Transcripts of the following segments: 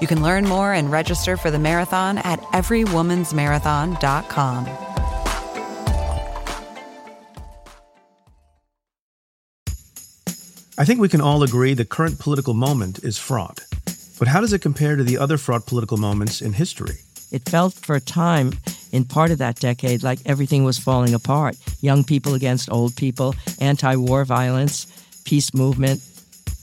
You can learn more and register for the marathon at everywomansmarathon.com. I think we can all agree the current political moment is fraught. But how does it compare to the other fraught political moments in history? It felt for a time in part of that decade like everything was falling apart. Young people against old people, anti war violence, peace movement.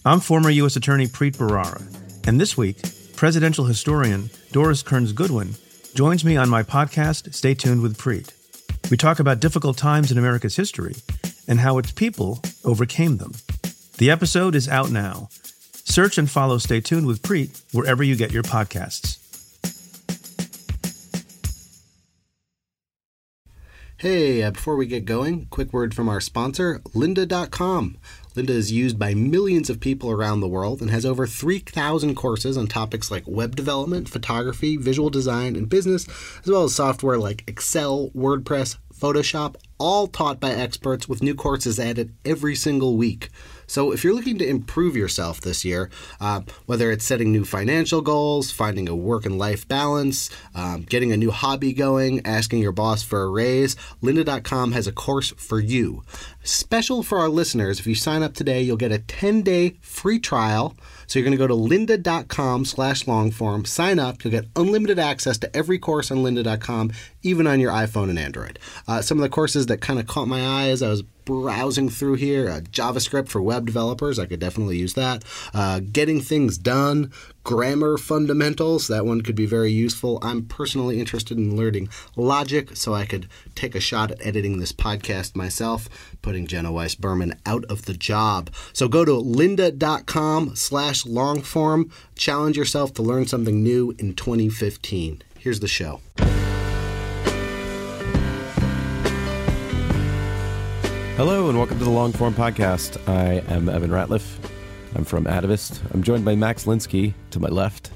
I'm former U.S. Attorney Preet Bharara, and this week, presidential historian Doris Kearns Goodwin joins me on my podcast, Stay Tuned with Preet. We talk about difficult times in America's history and how its people overcame them. The episode is out now. Search and follow Stay Tuned with Preet wherever you get your podcasts. Hey, uh, before we get going, quick word from our sponsor, lynda.com. Lynda is used by millions of people around the world and has over 3,000 courses on topics like web development, photography, visual design, and business, as well as software like Excel, WordPress, Photoshop, all taught by experts with new courses added every single week. So, if you're looking to improve yourself this year, uh, whether it's setting new financial goals, finding a work and life balance, um, getting a new hobby going, asking your boss for a raise, lynda.com has a course for you. Special for our listeners, if you sign up today, you'll get a 10 day free trial. So you're going to go to lynda.com slash longform, sign up, you'll get unlimited access to every course on lynda.com, even on your iPhone and Android. Uh, some of the courses that kind of caught my eye as I was browsing through here. Uh, JavaScript for web developers, I could definitely use that. Uh, getting things done, grammar fundamentals, that one could be very useful. I'm personally interested in learning logic, so I could take a shot at editing this podcast myself, putting Jenna Weiss Berman out of the job. So go to lynda.com slash longform, challenge yourself to learn something new in 2015. Here's the show. Hello and welcome to the Longform Podcast. I am Evan Ratliff. I'm from Atavist. I'm joined by Max Linsky to my left,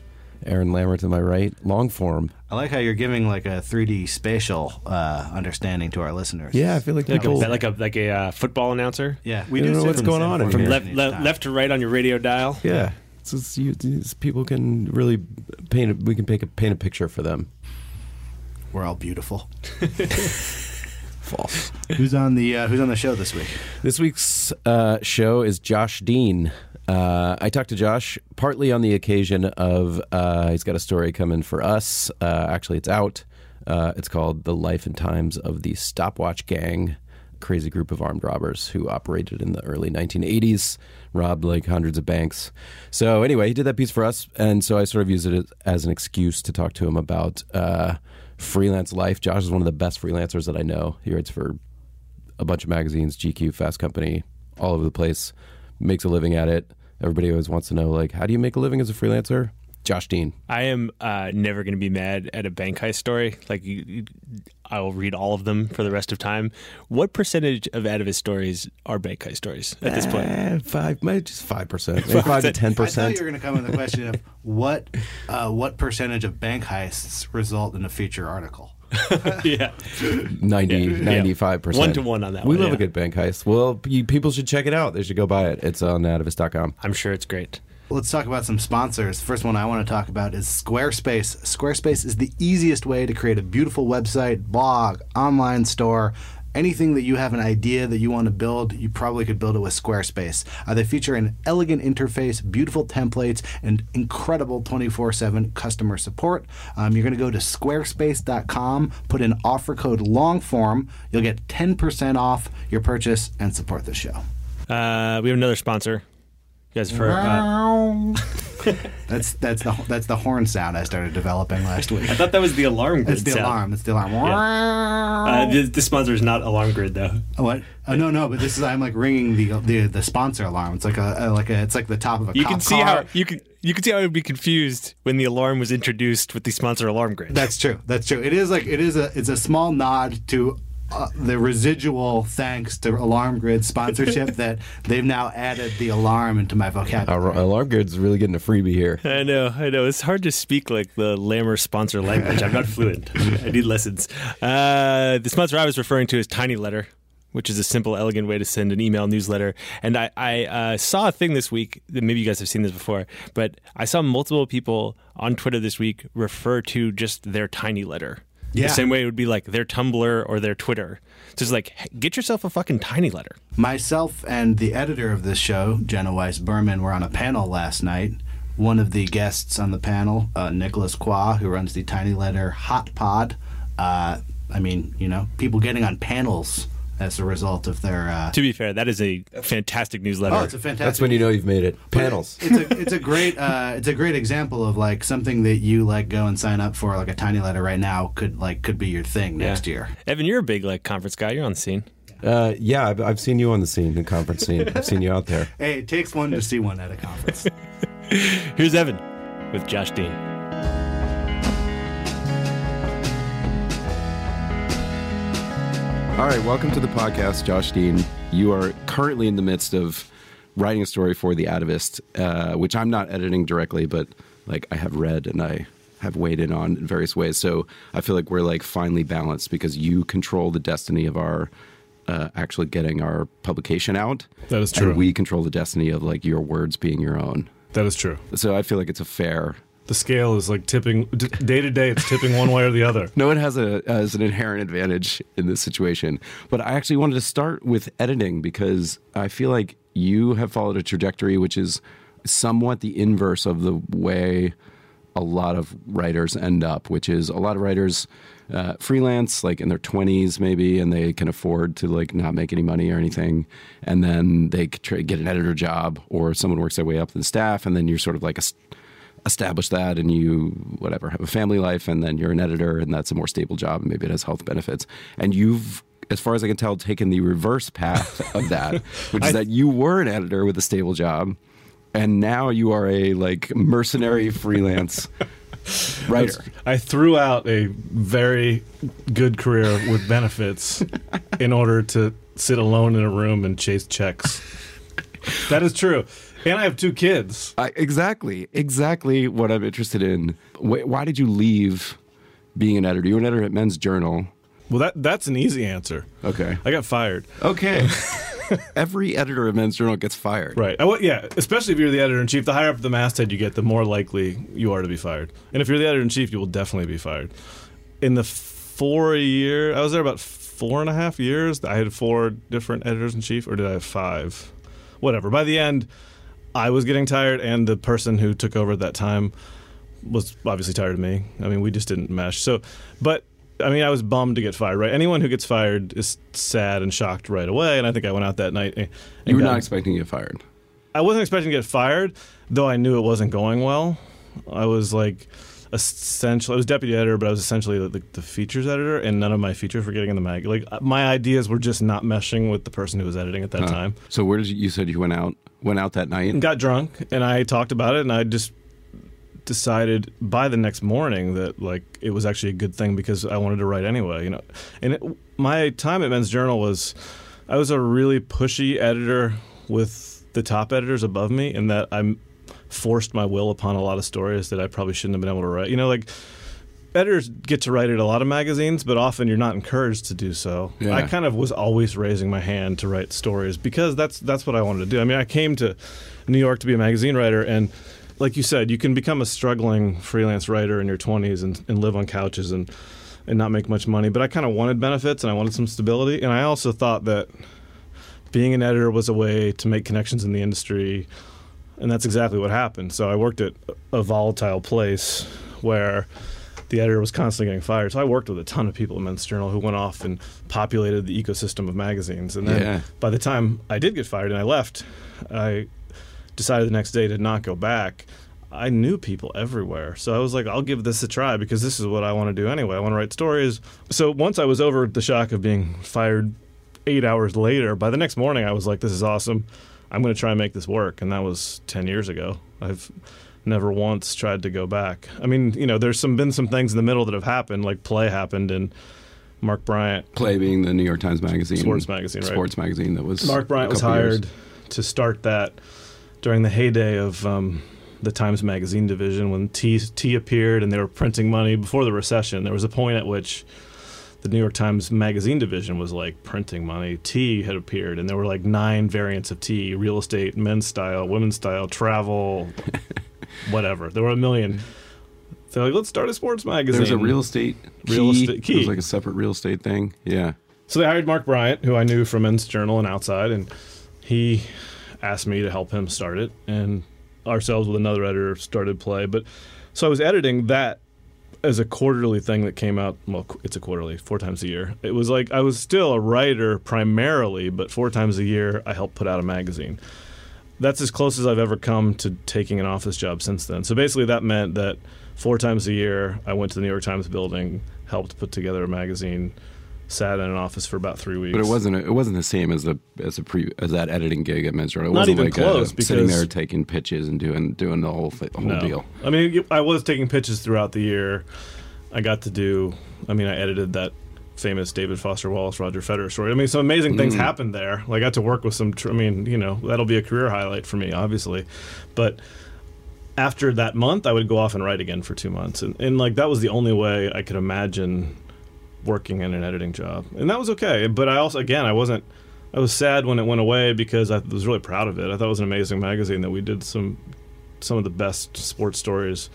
Aaron Lammer to my right. Longform. I like how you're giving like a 3D spatial uh, understanding to our listeners. Yeah, I feel like Like a, people. like a like a uh, football announcer. Yeah, We don't know what's going on in From here. left le- left to right on your radio dial. yeah, it's just you, it's- people can really paint. A, we can paint a, paint a picture for them. We're all beautiful. False. who's on the uh, Who's on the show this week? This week's uh, show is Josh Dean. Uh, I talked to Josh partly on the occasion of uh, he's got a story coming for us. Uh, actually, it's out. Uh, it's called "The Life and Times of the Stopwatch Gang," crazy group of armed robbers who operated in the early 1980s, robbed like hundreds of banks. So anyway, he did that piece for us, and so I sort of used it as- as an excuse to talk to him about uh, freelance life. Josh is one of the best freelancers that I know. He writes for a bunch of magazines, GQ, Fast Company, all over the place. Makes a living at it. Everybody always wants to know, like, how do you make a living as a freelancer? Josh Dean. I am uh, never going to be mad at a bank heist story. Like you, you, I will read all of them for the rest of time. What percentage of Atavist stories are bank heist stories at this point? Eh, five, maybe just five percent, maybe five to ten percent. I thought percent. you were going to come with the question of what uh, what percentage of bank heists result in a feature article. yeah, 90, Yeah. 95 percent. One to one on that We one, love yeah. a good bank heist. Well, you, people should check it out. They should go buy it. It's on atavist.com. I'm sure it's great. Let's talk about some sponsors. First one I want to talk about is Squarespace. Squarespace is the easiest way to create a beautiful website, blog, online store. Anything that you have an idea that you want to build, you probably could build it with Squarespace. Uh, they feature an elegant interface, beautiful templates, and incredible 24 7 customer support. Um, you're going to go to squarespace.com, put in offer code LONGFORM. You'll get 10% off your purchase and support the show. Uh, we have another sponsor. You guys for uh, That's that's the that's the horn sound I started developing last week. I thought that was the alarm grid It's the sound. alarm. It's the alarm. Uh, the, the sponsor is not alarm grid though. What? Oh, no, no. But this is I'm like ringing the the, the sponsor alarm. It's like a, a like a it's like the top of a You cop can see car. how you can you can see how it would be confused when the alarm was introduced with the sponsor alarm grid. That's true. That's true. It is like it is a it's a small nod to uh, the residual thanks to Alarm Grid sponsorship that they've now added the alarm into my vocabulary. Our alarm grid's really getting a freebie here. I know, I know. It's hard to speak like the Lammer sponsor language. I'm not fluent. I need lessons. Uh, the sponsor I was referring to is Tiny Letter, which is a simple, elegant way to send an email newsletter. And I, I uh, saw a thing this week that maybe you guys have seen this before, but I saw multiple people on Twitter this week refer to just their Tiny Letter. Yeah. The same way it would be like their Tumblr or their Twitter. So it's like, get yourself a fucking Tiny Letter. Myself and the editor of this show, Jenna Weiss Berman, were on a panel last night. One of the guests on the panel, uh, Nicholas Quah, who runs the Tiny Letter Hot Pod. Uh, I mean, you know, people getting on panels as a result of their. Uh, To be fair, that is a fantastic newsletter. oh, it's a fantastic. That's when you know you've made it. Panels. It's a it's a great uh, it's a great example of like something that you like go and sign up for like a tiny letter right now could like could be your thing next year. Evan, you're a big like conference guy. You're on the scene. Uh, yeah, I've, I've seen you on the scene, the conference scene. I've seen you out there. Hey, it takes one to see one at a conference. Here's Evan with Josh Dean. All right, welcome to the podcast, Josh Dean. You are currently in the midst of writing a story for The Atavist, uh, which I'm not editing directly, but like I have read and I have weighed in on in various ways. So I feel like we're like finally balanced because you control the destiny of our uh, actually getting our publication out. That is true. And we control the destiny of like your words being your own. That is true. So I feel like it's a fair. The scale is like tipping day to day. It's tipping one way or the other. No one has a has an inherent advantage in this situation. But I actually wanted to start with editing because I feel like you have followed a trajectory which is somewhat the inverse of the way a lot of writers end up, which is a lot of writers uh, freelance, like in their twenties maybe, and they can afford to like not make any money or anything, and then they get an editor job, or someone works their way up the staff, and then you're sort of like a establish that and you whatever have a family life and then you're an editor and that's a more stable job and maybe it has health benefits and you've as far as i can tell taken the reverse path of that which is that you were an editor with a stable job and now you are a like mercenary freelance writer I threw out a very good career with benefits in order to sit alone in a room and chase checks. That is true. And I have two kids. I, exactly exactly what i'm interested in Wh- why did you leave being an editor you were an editor at men's journal Well, that that's an easy answer. okay I got fired. okay every editor at men's journal gets fired Right. I, well, yeah, especially if you're the editor in chief. The higher up the masthead you get, the more likely you are to be fired. And if you're the editor in chief, you will definitely be fired. In the four year, I was there about four and a half years. I had four different editors in chief, or did I have five? Whatever. By the end, I was getting tired, and the person who took over at that time was obviously tired of me. I mean, we just didn't mesh. So, but I mean, I was bummed to get fired. Right? Anyone who gets fired is sad and shocked right away. And I think I went out that night. and- and you were got- not expecting to get fired I wasn't expecting to get fired, though I knew it wasn't going well. I was like essentially, I was deputy editor, but I was essentially the, the features editor, and none of my features were getting in the mag. Like uh, my ideas were just not meshing with the person who was editing at that Huh. time. So where did you, you said you went out went out that night? And got drunk, and I talked about it, and I just decided by the next morning that like it was actually a good thing because I wanted to write anyway, you know. And it, my time at Men's Journal was I was a really pushy editor with the top editors above me in that I forced my will upon a lot of stories that I probably shouldn't have been able to write. You know, like editors get to write at a lot of magazines, but often you're not encouraged to do so. Yeah. I kind of was always raising my hand to write stories because that's that's what I wanted to do. I mean, I came to New York to be a magazine writer and like you said, you can become a struggling freelance writer in your 20s and, and live on couches and and not make much money, but I kind of wanted benefits and I wanted some stability and I also thought that being an editor was a way to make connections in the industry and that's exactly what happened. So I worked at a volatile place where the editor was constantly getting fired. So I worked with a ton of people at Men's Journal who went off and populated the ecosystem of magazines. And then Yeah. by the time I did get fired and I left, I decided the next day to not go back. I knew people everywhere. So I was like, I'll give this a try because this is what I want to do anyway. I want to write stories. So once I was over the shock of being fired eight hours later, by the next morning, I was like, this is awesome. I'm going to try and make this work. And that was 10 years ago. I've never once tried to go back. I mean, you know, there's some been some things in the middle that have happened, like play happened and Mark Bryant Play being the New York Times Magazine, Sports magazine, right? sports magazine that was Mark Bryant was couple years. hired to start that during the heyday of um, the Times Magazine division when T, T appeared and they were printing money before the recession. There was a point at which the New York Times Magazine division was like printing money. T had appeared and there were like nine variants of T real estate, men's style, women's style, travel, whatever. There were a million. They're like, let's start a sports magazine. There was a real estate Real key. estate It was like a separate real estate thing. Yeah. So they hired Mark Bryant, who I knew from Men's Journal and outside, and he asked me to help him start it. And ourselves with another editor started play. But so I was editing that as a quarterly thing that came out. Well, it's a quarterly, four times a year. It was like I was still a writer primarily, but four times a year I helped put out a magazine. That's as close as I've ever come to taking an office job since then. So basically, that meant that four times a year I went to the New York Times building, helped put together a magazine, sat in an office for about three weeks. But it wasn't. It wasn't the same as the as a pre as that editing gig at Men's Journal. It Not wasn't even like close, uh, sitting there taking pitches and doing doing the whole the whole no. deal. I mean, I was taking pitches throughout the year. I got to do. I mean, I edited that famous David Foster Wallace Roger Federer story. I mean, some amazing things Mm. happened there. Like, I got to work with some. Tr- I mean, you know, that'll be a career highlight for me, obviously. But after that month, I would go off and write again for two months, and, and like that was the only way I could imagine working in an editing job, and that was okay. But I also, again, I wasn't. I was sad when it went away because I was really proud of it. I thought it was an amazing magazine that we did some some of the best sports stories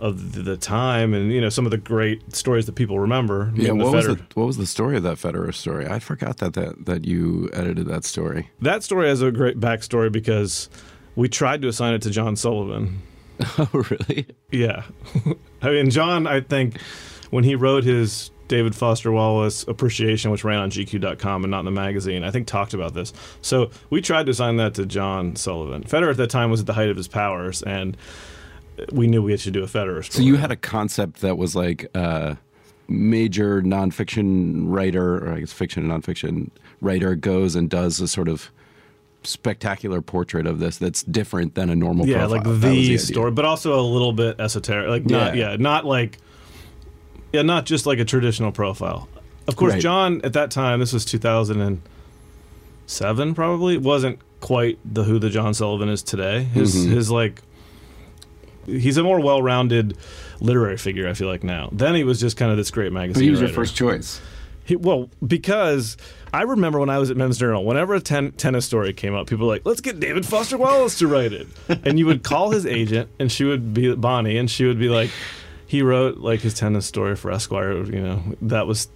of the- time, and you know some of the great stories that people remember. Yeah. What was the what was the story of that Federer story? I forgot that that that you edited that story. that story has a great backstory because we tried to assign it to John Sullivan. Oh, really? Yeah, I mean John. I think when he wrote his David Foster Wallace appreciation, which ran on GQ.com and not in the magazine, I think talked about this. So we tried to assign that to John Sullivan. Federer at that time was at the height of his powers, and we knew we had to do a Federer story. So you had a concept that was like a major nonfiction writer, or I guess fiction and nonfiction writer, goes and does a sort of spectacular portrait of this that's different than a normal yeah, profile. like the, idea. story, but also a little bit esoteric. Like not Yeah. yeah, not like yeah, not just like a traditional profile. Of course, Right. John at that time, this was 2007 probably, wasn't quite the who the John Sullivan is today. His Mhm. his like he's a more well-rounded literary figure I feel like now. Then he was just kind of this great magazine But he was your first choice. He, well, because I remember when I was at Men's Journal, whenever a ten, tennis story came up, people were like, "Let's get David Foster Wallace to write it," and you would call his agent, and she would be Bonnie, and she would be like, "He wrote like his tennis story for Esquire, you know, that was."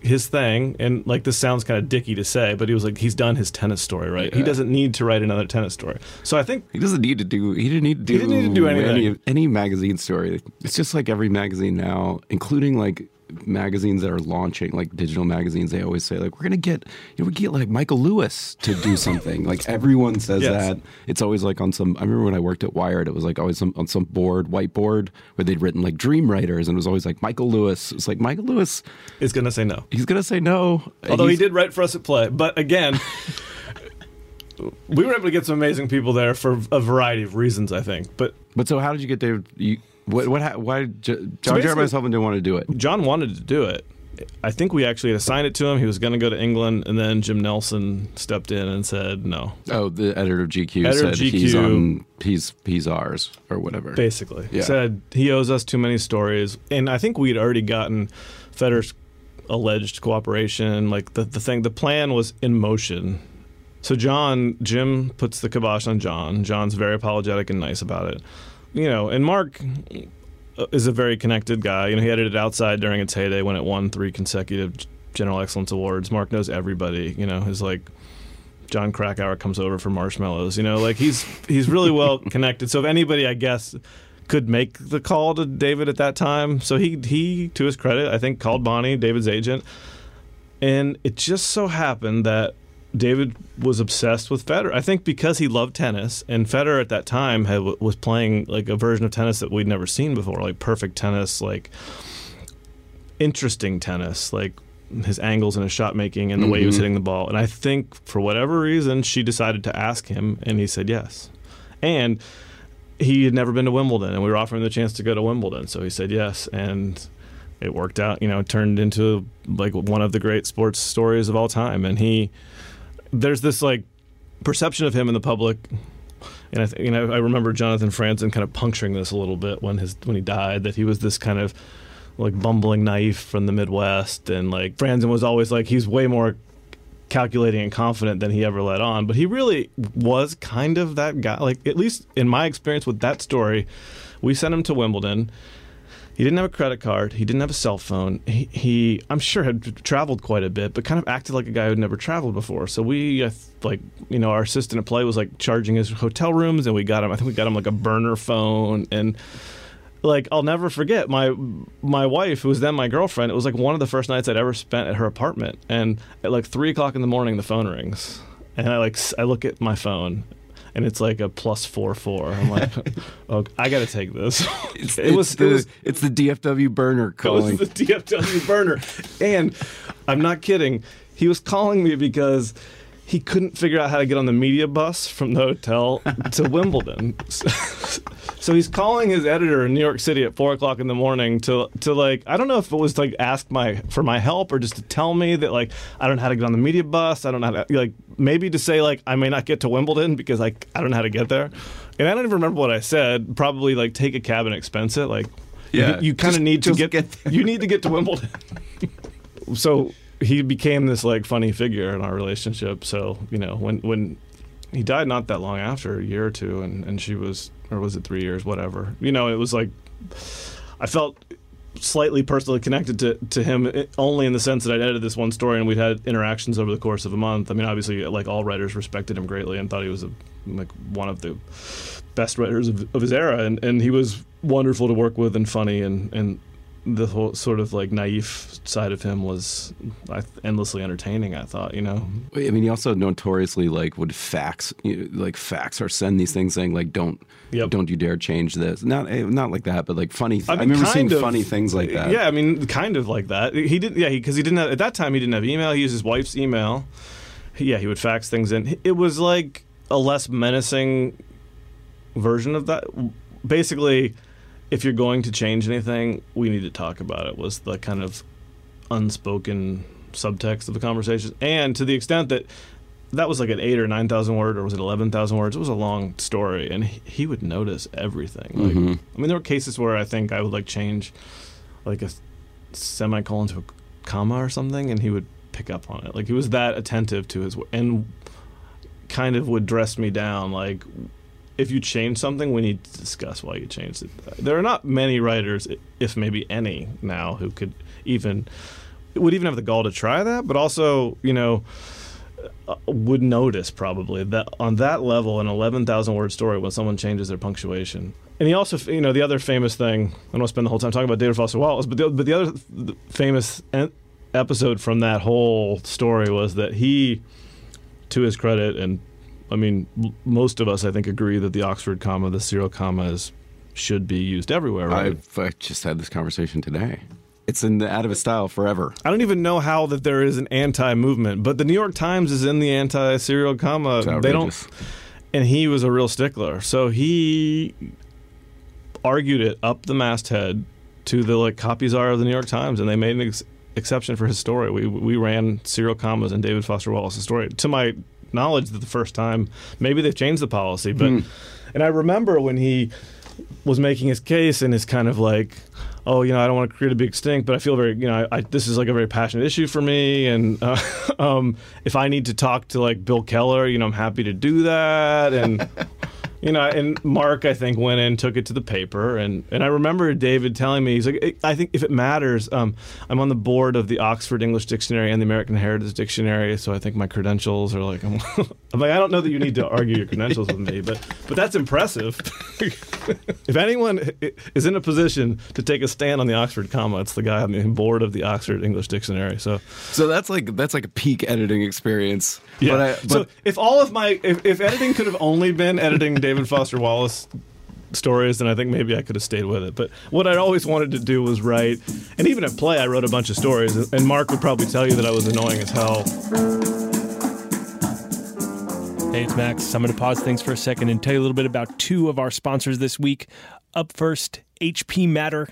His thing, and like this sounds kind of dicky to say, but he was like, he's done his tennis story, right? He doesn't need to write another tennis story. So I think He doesn't need to do. He didn't need to do. He didn't need to do anything. Any, any magazine story. It's just like every magazine now, including like magazines that are launching, like digital magazines. They always say like, we're gonna get, you know, we get like Michael Lewis to do something. like everyone says Yes. that. It's always like on some. I remember when I worked at Wired, it was like always some, on some board, whiteboard, where they'd written like dream writers, and it was always like Michael Lewis. It's like Michael Lewis. is going to say no. He's gonna say no. Although he did write for us at Play, but again, we were able to get some amazing people there for a variety of reasons. I think, but But so, how did you get David? You, what? What? ha- Why? J- John basically- Jeremiah Sullivan didn't want to do it. John wanted to do it. I think we actually assigned it to him. He was going to go to England, and then Jim Nelson stepped in and said no. Oh, the editor of GQ Editor of said he's on he's he's ours or whatever. Basically, Yeah. said he owes us too many stories, and I think we'd already gotten Federer's alleged cooperation. Like the the thing, the plan was in motion. So John, Jim puts the kibosh on John. John's very apologetic and nice about it. You know, and Mark uh, is a very connected guy. You know, he edited Outside during its heyday when it won three consecutive General Excellence Awards. Mark knows everybody. You know, his like Jon Krakauer comes over for marshmallows. You know, like he's he's really well connected. So if anybody, I guess, could make the call to David at that time, so he he to his credit, I think called Bonnie, David's agent, and it just so happened that David was obsessed with Federer. I think because he loved tennis, and Federer at that time had, was playing like a version of tennis that we'd never seen before, like perfect tennis, like interesting tennis, like his angles and his shot making and the way he was mm-hmm. hitting the ball. And I think for whatever reason, she decided to ask him, and he said yes. And he had never been to Wimbledon, and we were offering him the chance to go to Wimbledon, so he said yes, and it worked out. You know, it turned into like one of the great sports stories of all time. And he, there's this like perception of him in the public. And I, th- you know, I remember Jonathan Franzen kind of puncturing this a little bit when his when he died that he was this kind of like bumbling knife from the Midwest, and like Franzen was always like he's way more calculating and confident than he ever let on. But he really was kind of that guy. Like at least in my experience with that story, we sent him to Wimbledon. He didn't have a credit card. He didn't have a cell phone. He, he I'm sure, had traveled quite a bit, but kind of acted like a guy who'd never traveled before. So we, uh, like, you know, our assistant at play was like charging his hotel rooms, and we got him. I think we got him like a burner phone, and like I'll never forget my my wife, who was then my girlfriend. It was like one of the first nights I'd ever spent at her apartment, and at like three o'clock in the morning, the phone rings, and I like I look at my phone, and it's like a plus four four. I'm like, oh, I got to take this. It's, it was it's the, it was it's the DFW burner it calling. was the DFW burner, and I'm not kidding. He was calling me because he couldn't figure out how to get on the media bus from the hotel to Wimbledon. So he's calling his editor in New York City at four o'clock in the morning to to like I don't know if it was to like ask my for my help or just to tell me that like I don't know how to get on the media bus. I don't know how to like maybe to say like I may not get to Wimbledon because like I don't know how to get there. And I don't even remember what I said. Probably like take a cab and expense it. Like Yeah, you, you kind of need to get, get you need to get to Wimbledon. so he became this like funny figure in our relationship. So you know when when he died not that long after a year or two, and and she was or was it three years, whatever. You know, it was like I felt slightly personally connected to, to him eh, only in the sense that I'd edited this one story and we'd had interactions over the course of a month. I mean, obviously, like all writers respected him greatly and thought he was a, like one of the best writers of, of his era, and, and he was wonderful to work with and funny and and the whole sort of like naive side of him was endlessly entertaining. I thought, you know, I mean, he also notoriously like would fax, you know, like fax or send these things saying like, "Don't, Yep. don't you dare change this." Not, eh, not like that, but like funny. Th- I, mean, remember seeing of- funny things like that. Yeah, I mean, kind of like that. He didn't. Yeah, because he, didn't have, at that time. He didn't have email. He used his wife's email. Yeah, he would fax things in. It was like a less menacing version of that. Basically, if you're going to change anything, we need to talk about it. Was the kind of unspoken subtext of the conversation, and to the extent that that was like an eight or nine thousand word, or was it eleven thousand words? It was a long story, and he, he would notice everything. Like, mm-hmm. I mean, there were cases where I think I would like change like a semicolon to a comma or something, and he would pick up on it. Like he was that attentive to his and kind of would dress me down. Like if you change something, we need to discuss why you changed it. There are not many writers, if maybe any, now who could even would even have the gall to try that, but also you know uh, would notice probably that on that level, an eleven thousand word story when someone changes their punctuation. And he also, you know, the other famous thing. I don't want to spend the whole time talking about David Foster Wallace, but the, but the other famous episode from that whole story was that he, to his credit, and I mean, most of us, I think, agree that the Oxford comma, the serial comma, is should be used everywhere. Right? I've I just had this conversation today. It's in the out of style forever. I don't even know how that there is an anti-movement, but the New York Times is in the anti-serial comma. It's They don't, and he was a real stickler. So he argued it up the masthead to the like copy czar of the New York Times, and they made an ex- exception for his story. We we ran serial commas in David Foster Wallace's story. To my knowledge, that the first time. Maybe they've changed the policy, but and I remember when he was making his case and is kind of like, oh, you know, I don't want to create a big stink, but I feel very, you know, I, I, this is like a very passionate issue for me, and uh, um, if I need to talk to like Bill Keller, you know, I'm happy to do that, and you know, and Mark, I think, went in, took it to the paper, and, and I remember David telling me, he's like, I think if it matters, um, I'm on the board of the Oxford English Dictionary and the American Heritage Dictionary, so I think my credentials are like, I'm, I'm like, I don't know that you need to argue your credentials with me, but but that's impressive. if anyone is in a position to take a stand on the Oxford comma, it's the guy on the board of the Oxford English Dictionary. So, So that's like that's like a peak editing experience. yeah. But, I, but so if all of my if, if editing could have only been editing David Foster Wallace stories, then I think maybe I could have stayed with it. But what I'd always wanted to do was write, and even at Play, I wrote a bunch of stories. And Mark would probably tell you that I was annoying as hell. Hey, it's Max. I'm going to pause things for a second and tell you a little bit about two of our sponsors this week. Up first, HP Matter.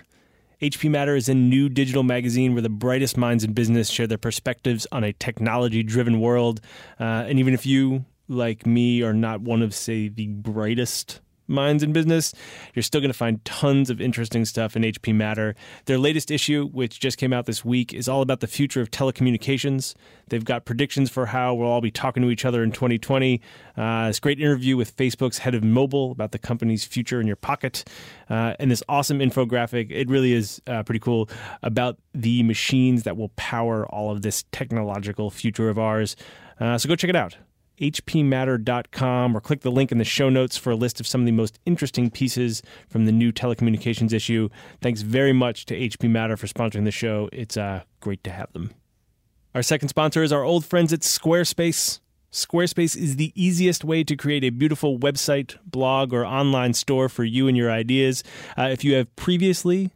HP Matter is a new digital magazine where the brightest minds in business share their perspectives on a technology driven world. Uh, and even if you, like me, are not one of, say, the brightest minds in business, you're still going to find tons of interesting stuff in HP Matter. Their latest issue, which just came out this week, is all about the future of telecommunications. They've got predictions for how we'll all be talking to each other in 2020. Uh, this great interview with Facebook's head of mobile about the company's future in your pocket, uh, and this awesome infographic. It really is uh, pretty cool about the machines that will power all of this technological future of ours. Uh, so go check it out hpmatter.com or click the link in the show notes for a list of some of the most interesting pieces from the new telecommunications issue. Thanks very much to HP Matter for sponsoring the show. It's uh, great to have them. Our second sponsor is our old friends at Squarespace. Squarespace is the easiest way to create a beautiful website, blog, or online store for you and your ideas. Uh, if you have previously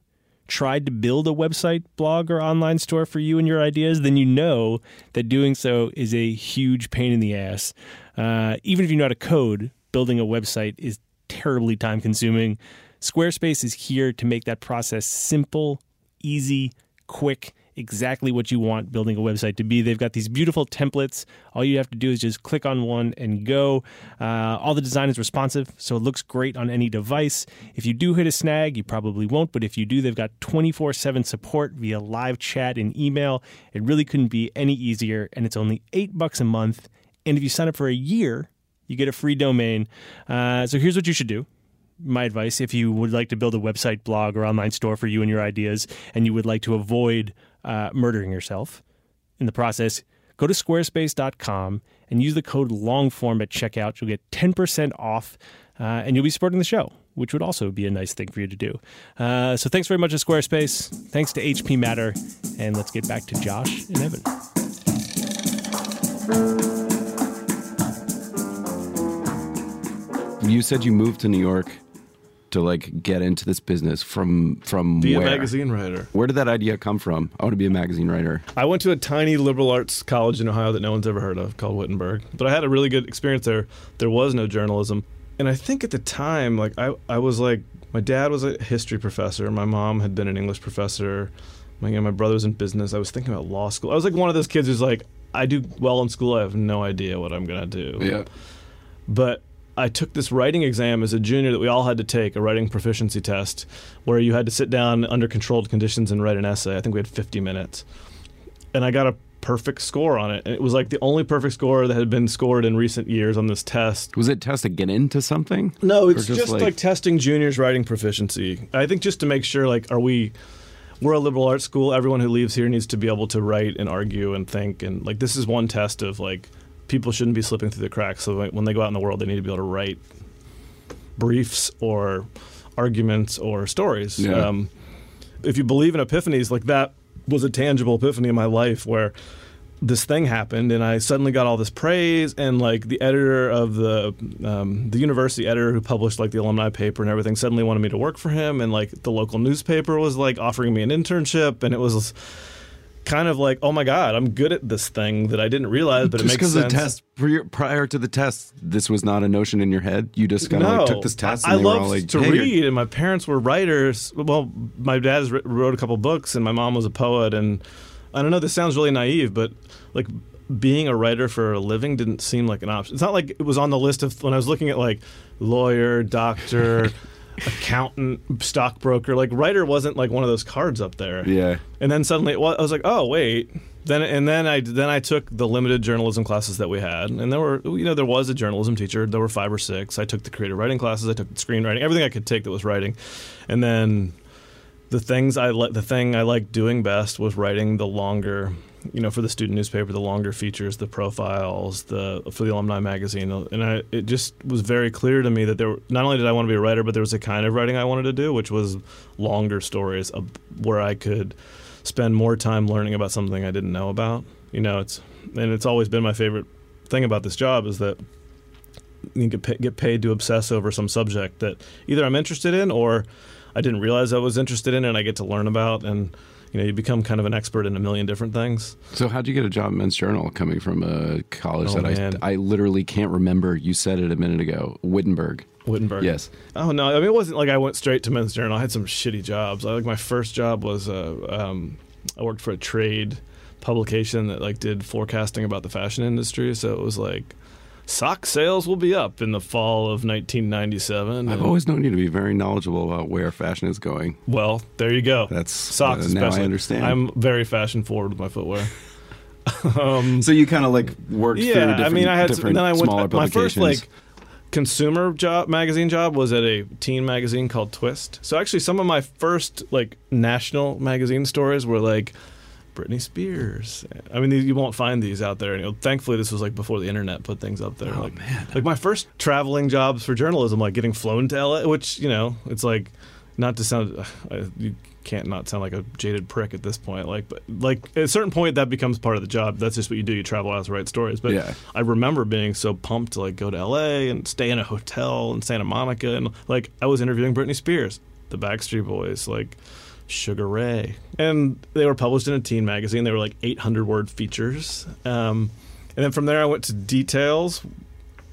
tried to build a website, blog, or online store for you and your ideas, then you know that doing so is a huge pain in the ass. Uh, even if you know how to code, building a website is terribly time consuming. Squarespace is here to make that process simple, easy, quick, exactly what you want building a website to be. They've got these beautiful templates. All you have to do is just click on one and go. Uh, all the design is responsive, so it looks great on any device. If you do hit a snag, you probably won't, but if you do, they've got 24 7 support via live chat and email. It really couldn't be any easier, and it's only eight bucks a month. And if you sign up for a year, you get a free domain. Uh, so here's what you should do my advice if you would like to build a website, blog, or online store for you and your ideas, and you would like to avoid uh, murdering yourself in the process, go to squarespace.com and use the code LONGFORM at checkout. You'll get 10% off uh, and you'll be supporting the show, which would also be a nice thing for you to do. Uh, so thanks very much to Squarespace. Thanks to HP Matter. And let's get back to Josh and Evan. you said you moved to New York to like get into this business from from Be where? a magazine writer. Where did that idea come from? I want to be a magazine writer. I went to a tiny liberal arts college in Ohio that no one's ever heard of called Wittenberg. But I had a really good experience there. There was no journalism. And I think at the time, like I, I was like my dad was a history professor, my mom had been an English professor, my, you know, my brother was in business. I was thinking about law school. I was like one of those kids who's like, I do well in school, I have no idea what I'm gonna do. Yeah. But I took this writing exam as a junior that we all had to take, a writing proficiency test, where you had to sit down under controlled conditions and write an essay. I think we had 50 minutes. And I got a perfect score on it. And it was like the only perfect score that had been scored in recent years on this test. Was it test to get into something? No, it's just, like, testing juniors' writing proficiency. I think just to make sure, like, are we. We're a liberal arts school. Everyone who leaves here needs to be able to write and argue and think. And, like, this is one test of, like, people shouldn't be slipping through the cracks. So when they go out in the world, they need to be able to write briefs or arguments or stories. Yeah. Um, if you believe in epiphanies, like that was a tangible epiphany in my life where this thing happened and I suddenly got all this praise and like the editor of the um, the university editor who published like the alumni paper and everything suddenly wanted me to work for him and like the local newspaper was like offering me an internship and it was kind of like oh my god I'm good at this thing that I didn't realize but just it makes because the sense. test prior, prior to the test, this was not a notion in your head. You just kind of no, like took this test. I, And I loved like, to "Hey, you're- read, and my parents were writers. Well, my dad wrote a couple books, and my mom was a poet. And I don't know, this sounds really naive, but like being a writer for a living didn't seem like an option. It's not like it was on the list of when I was looking at like lawyer, doctor, accountant, stockbroker. Like writer wasn't like one of those cards up there. Yeah. And then suddenly it was, I was like, oh wait, then and then I then I took the limited journalism classes that we had, and there were you know there was a journalism teacher. There were five or six. I took the creative writing classes. I took screenwriting, everything I could take that was writing, and then the things I li- the thing I liked doing best was writing the longer, you know, for the student newspaper, the longer features, the profiles, the for the alumni magazine, and I it just was very clear to me that there not only did I want to be a writer, but there was a kind of writing I wanted to do, which was longer stories where I could spend more time learning about something I didn't know about. You know, it's and it's always been my favorite thing about this job is that you get get paid to obsess over some subject that either I'm interested in or I didn't realize I was interested in, and I get to learn about and. You know, you become kind of an expert in a million different things. So, how'd you get a job at Men's Journal coming from a college Oh, that man. I, I literally can't remember? You said it a minute ago. Wittenberg. Wittenberg. Yes. Oh no! I mean, it wasn't like I went straight to Men's Journal. I had some shitty jobs. I, like my first job was uh, um, I worked for a trade publication that like did forecasting about the fashion industry. So it was like sock sales will be up in the fall of 1997. I've always known you to be very knowledgeable about where fashion is going. well, there you go. That's socks. uh, now especially. I understand. I'm very fashion forward with my footwear. um, so you kind of like worked through yeah, different, I mean, I had different then I went my first like consumer job magazine job was at a teen magazine called Twist. So actually, some of my first like national magazine stories were like Britney Spears. I mean, you won't find these out there. You know, thankfully, this was like before the internet put things up there. Oh, like, man. Like my first traveling jobs for journalism, like getting flown to LA, which you know, it's like not to sound uh, you can't not sound like a jaded prick at this point. Like, but like at a certain point, that becomes part of the job. That's just what you do. You travel out to write stories. But Yeah. I remember being so pumped to like go to LA and stay in a hotel in Santa Monica, and like I was interviewing Britney Spears, the Backstreet Boys, like Sugar Ray, and they were published in a teen magazine. They were like 800 word features, um, and then from there I went to Details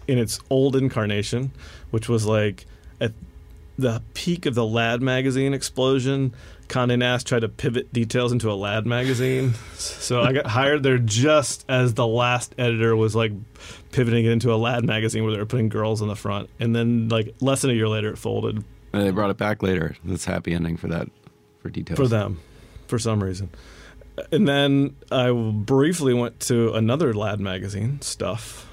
in its old incarnation, which was like at the peak of the Lad magazine explosion. Condé Nast tried to pivot Details into a Lad magazine, so I got hired there just as the last editor was like pivoting it into a Lad magazine where they were putting girls in the front, and then like less than a year later it folded And they brought it back later. That's happy ending for that for details. for them for some reason. And then I briefly went to another Lad magazine, Stuff,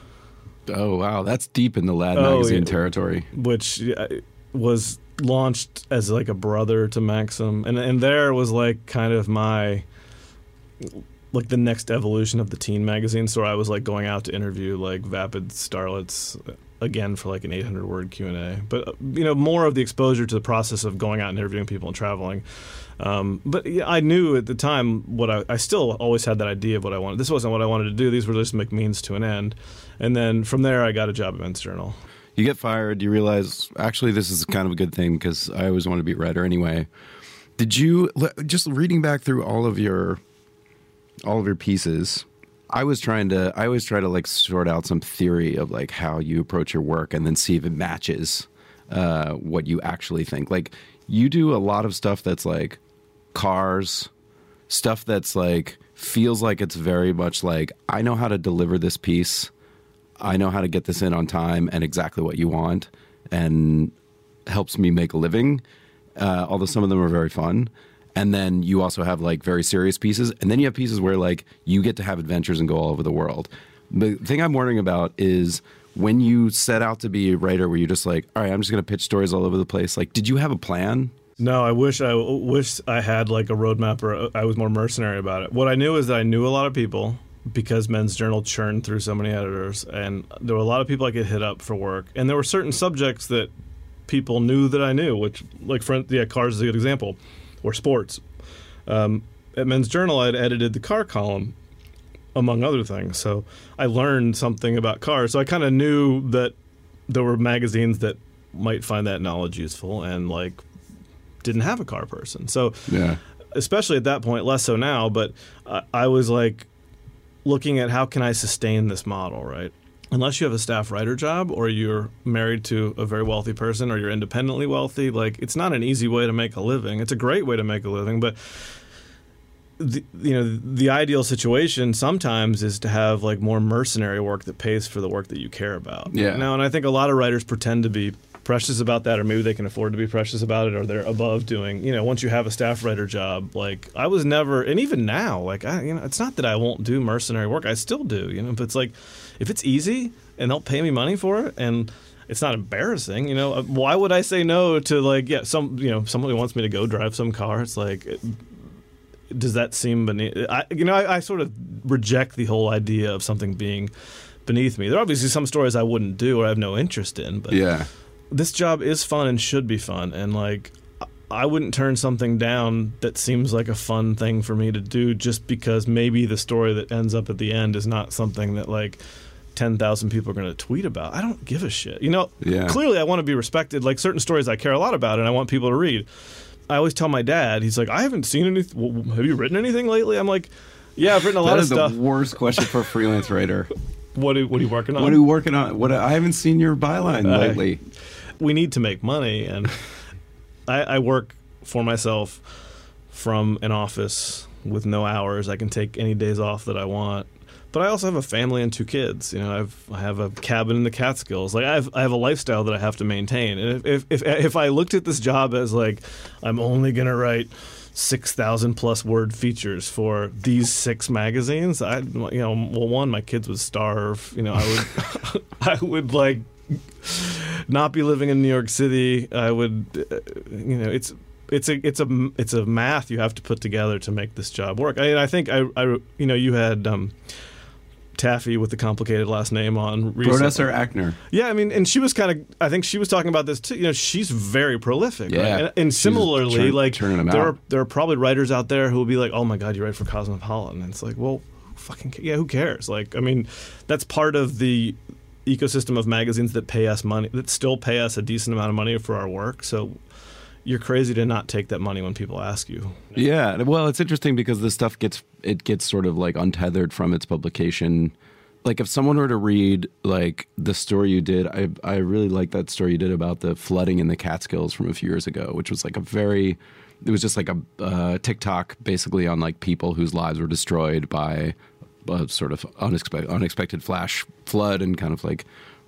Oh wow, that's deep in the Lad Oh, magazine yeah. territory. which uh, was launched as like a brother to Maxim, and and there was like kind of my like the next evolution of the teen magazine. So I was like going out to interview like vapid starlets again for like an 800 word Q and A, but uh, you know more of the exposure to the process of going out and interviewing people and traveling. Um, but yeah, I knew at the time what I, I still always had that idea of what I wanted. This wasn't what I wanted to do. These were just means to an end. And then from there, I got a job at Men's Journal. You get fired, you realize actually this is kind of a good thing because I always wanted to be a writer anyway. Did you just reading back through all of your all of your pieces? I was trying to I always try to like sort out some theory of like how you approach your work and then see if it matches uh, what you actually think. Like you do a lot of stuff that's like cars, stuff that's like feels like it's very much like I know how to deliver this piece. I know how to get this in on time and exactly what you want, and helps me make a living. Uh, although some of them are very fun. And then you also have like very serious pieces, and then you have pieces where like you get to have adventures and go all over the world. The thing I'm wondering about is when you set out to be a writer, where you're just like, all right, I'm just going to pitch stories all over the place. Like, did you have a plan? No, I wish I wish I had like a roadmap or uh, I was more mercenary about it. What I knew is that I knew a lot of people because Men's Journal churned through so many editors, and there were a lot of people I could hit up for work, and there were certain subjects that people knew that I knew, which like for yeah, cars is a good example, or sports. Um, at Men's Journal, I'd edited the car column, among other things, so I learned something about cars. So I kind of knew that there were magazines that might find that knowledge useful, and like didn't have a car person. So Yeah. especially at that point, less so now, but I, I was like looking at how can I sustain this model, right? Unless you have a staff writer job or you're married to a very wealthy person or you're independently wealthy, like it's not an easy way to make a living. It's a great way to make a living, but the, you know the ideal situation sometimes is to have like more mercenary work that pays for the work that you care about. Yeah. Now, and I think a lot of writers pretend to be precious about that, or maybe they can afford to be precious about it, or they're above doing. You know, once you have a staff writer job, like I was never, and even now, like I, you know, it's not that I won't do mercenary work. I still do. You know, but it's like if it's easy and they'll pay me money for it, and it's not embarrassing. You know, uh, why would I say no to like yeah, some you know somebody wants me to go drive some car? It's like. does that seem beneath? I, you know, I, I sort of reject the whole idea of something being beneath me. There are obviously some stories I wouldn't do or I have no interest in, but Yeah. this job is fun and should be fun. And like, I wouldn't turn something down that seems like a fun thing for me to do just because maybe the story that ends up at the end is not something that like 10,000 people are going to tweet about. I don't give a shit. You know, Yeah. clearly I want to be respected. Like certain stories I care a lot about and I want people to read. I always tell my dad, he's like, I haven't seen anything. Have you written anything lately? I'm like, yeah, I've written a lot That of is stuff. the worst question for a freelance writer. What are, what are you working on? What are you working on? What I haven't seen your byline Uh, lately. we need to make money, and I, I work for myself from an office with no hours. I can take any days off that I want. But I also have a family and two kids. You know, I've I have a cabin in the Catskills. Like I have I have a lifestyle that I have to maintain. And if if if, if I looked at this job as like I'm only gonna write six thousand plus word features for these six magazines, I you know well one my kids would starve. You know I would I would like not be living in New York City. I would, uh, you know, it's it's a it's a it's a math you have to put together to make this job work. I, I think I, I you know you had um, Taffy with the complicated last name on recently. Brodesser-Akner. Yeah, I mean, and she was kind of. I think she was talking about this too. You know, she's very prolific. Yeah. right? and, and similarly, turn- like there out. are there are probably writers out there who will be like, "Oh my God, you write for Cosmopolitan," and it's like, well, who fucking yeah, who cares? Like, I mean, that's part of the ecosystem of magazines that pay us money, that still pay us a decent amount of money for our work. So. You're crazy to not take that money when people ask you. Yeah, well, it's interesting because this stuff gets it gets sort of like untethered from its publication. Like if someone were to read like the story you did, I I really like that story you did about the flooding in the Catskills from a few years ago, which was like a very it was just like a uh, tick-tock basically on like people whose lives were destroyed by a sort of unexpected unexpected flash flood and kind of like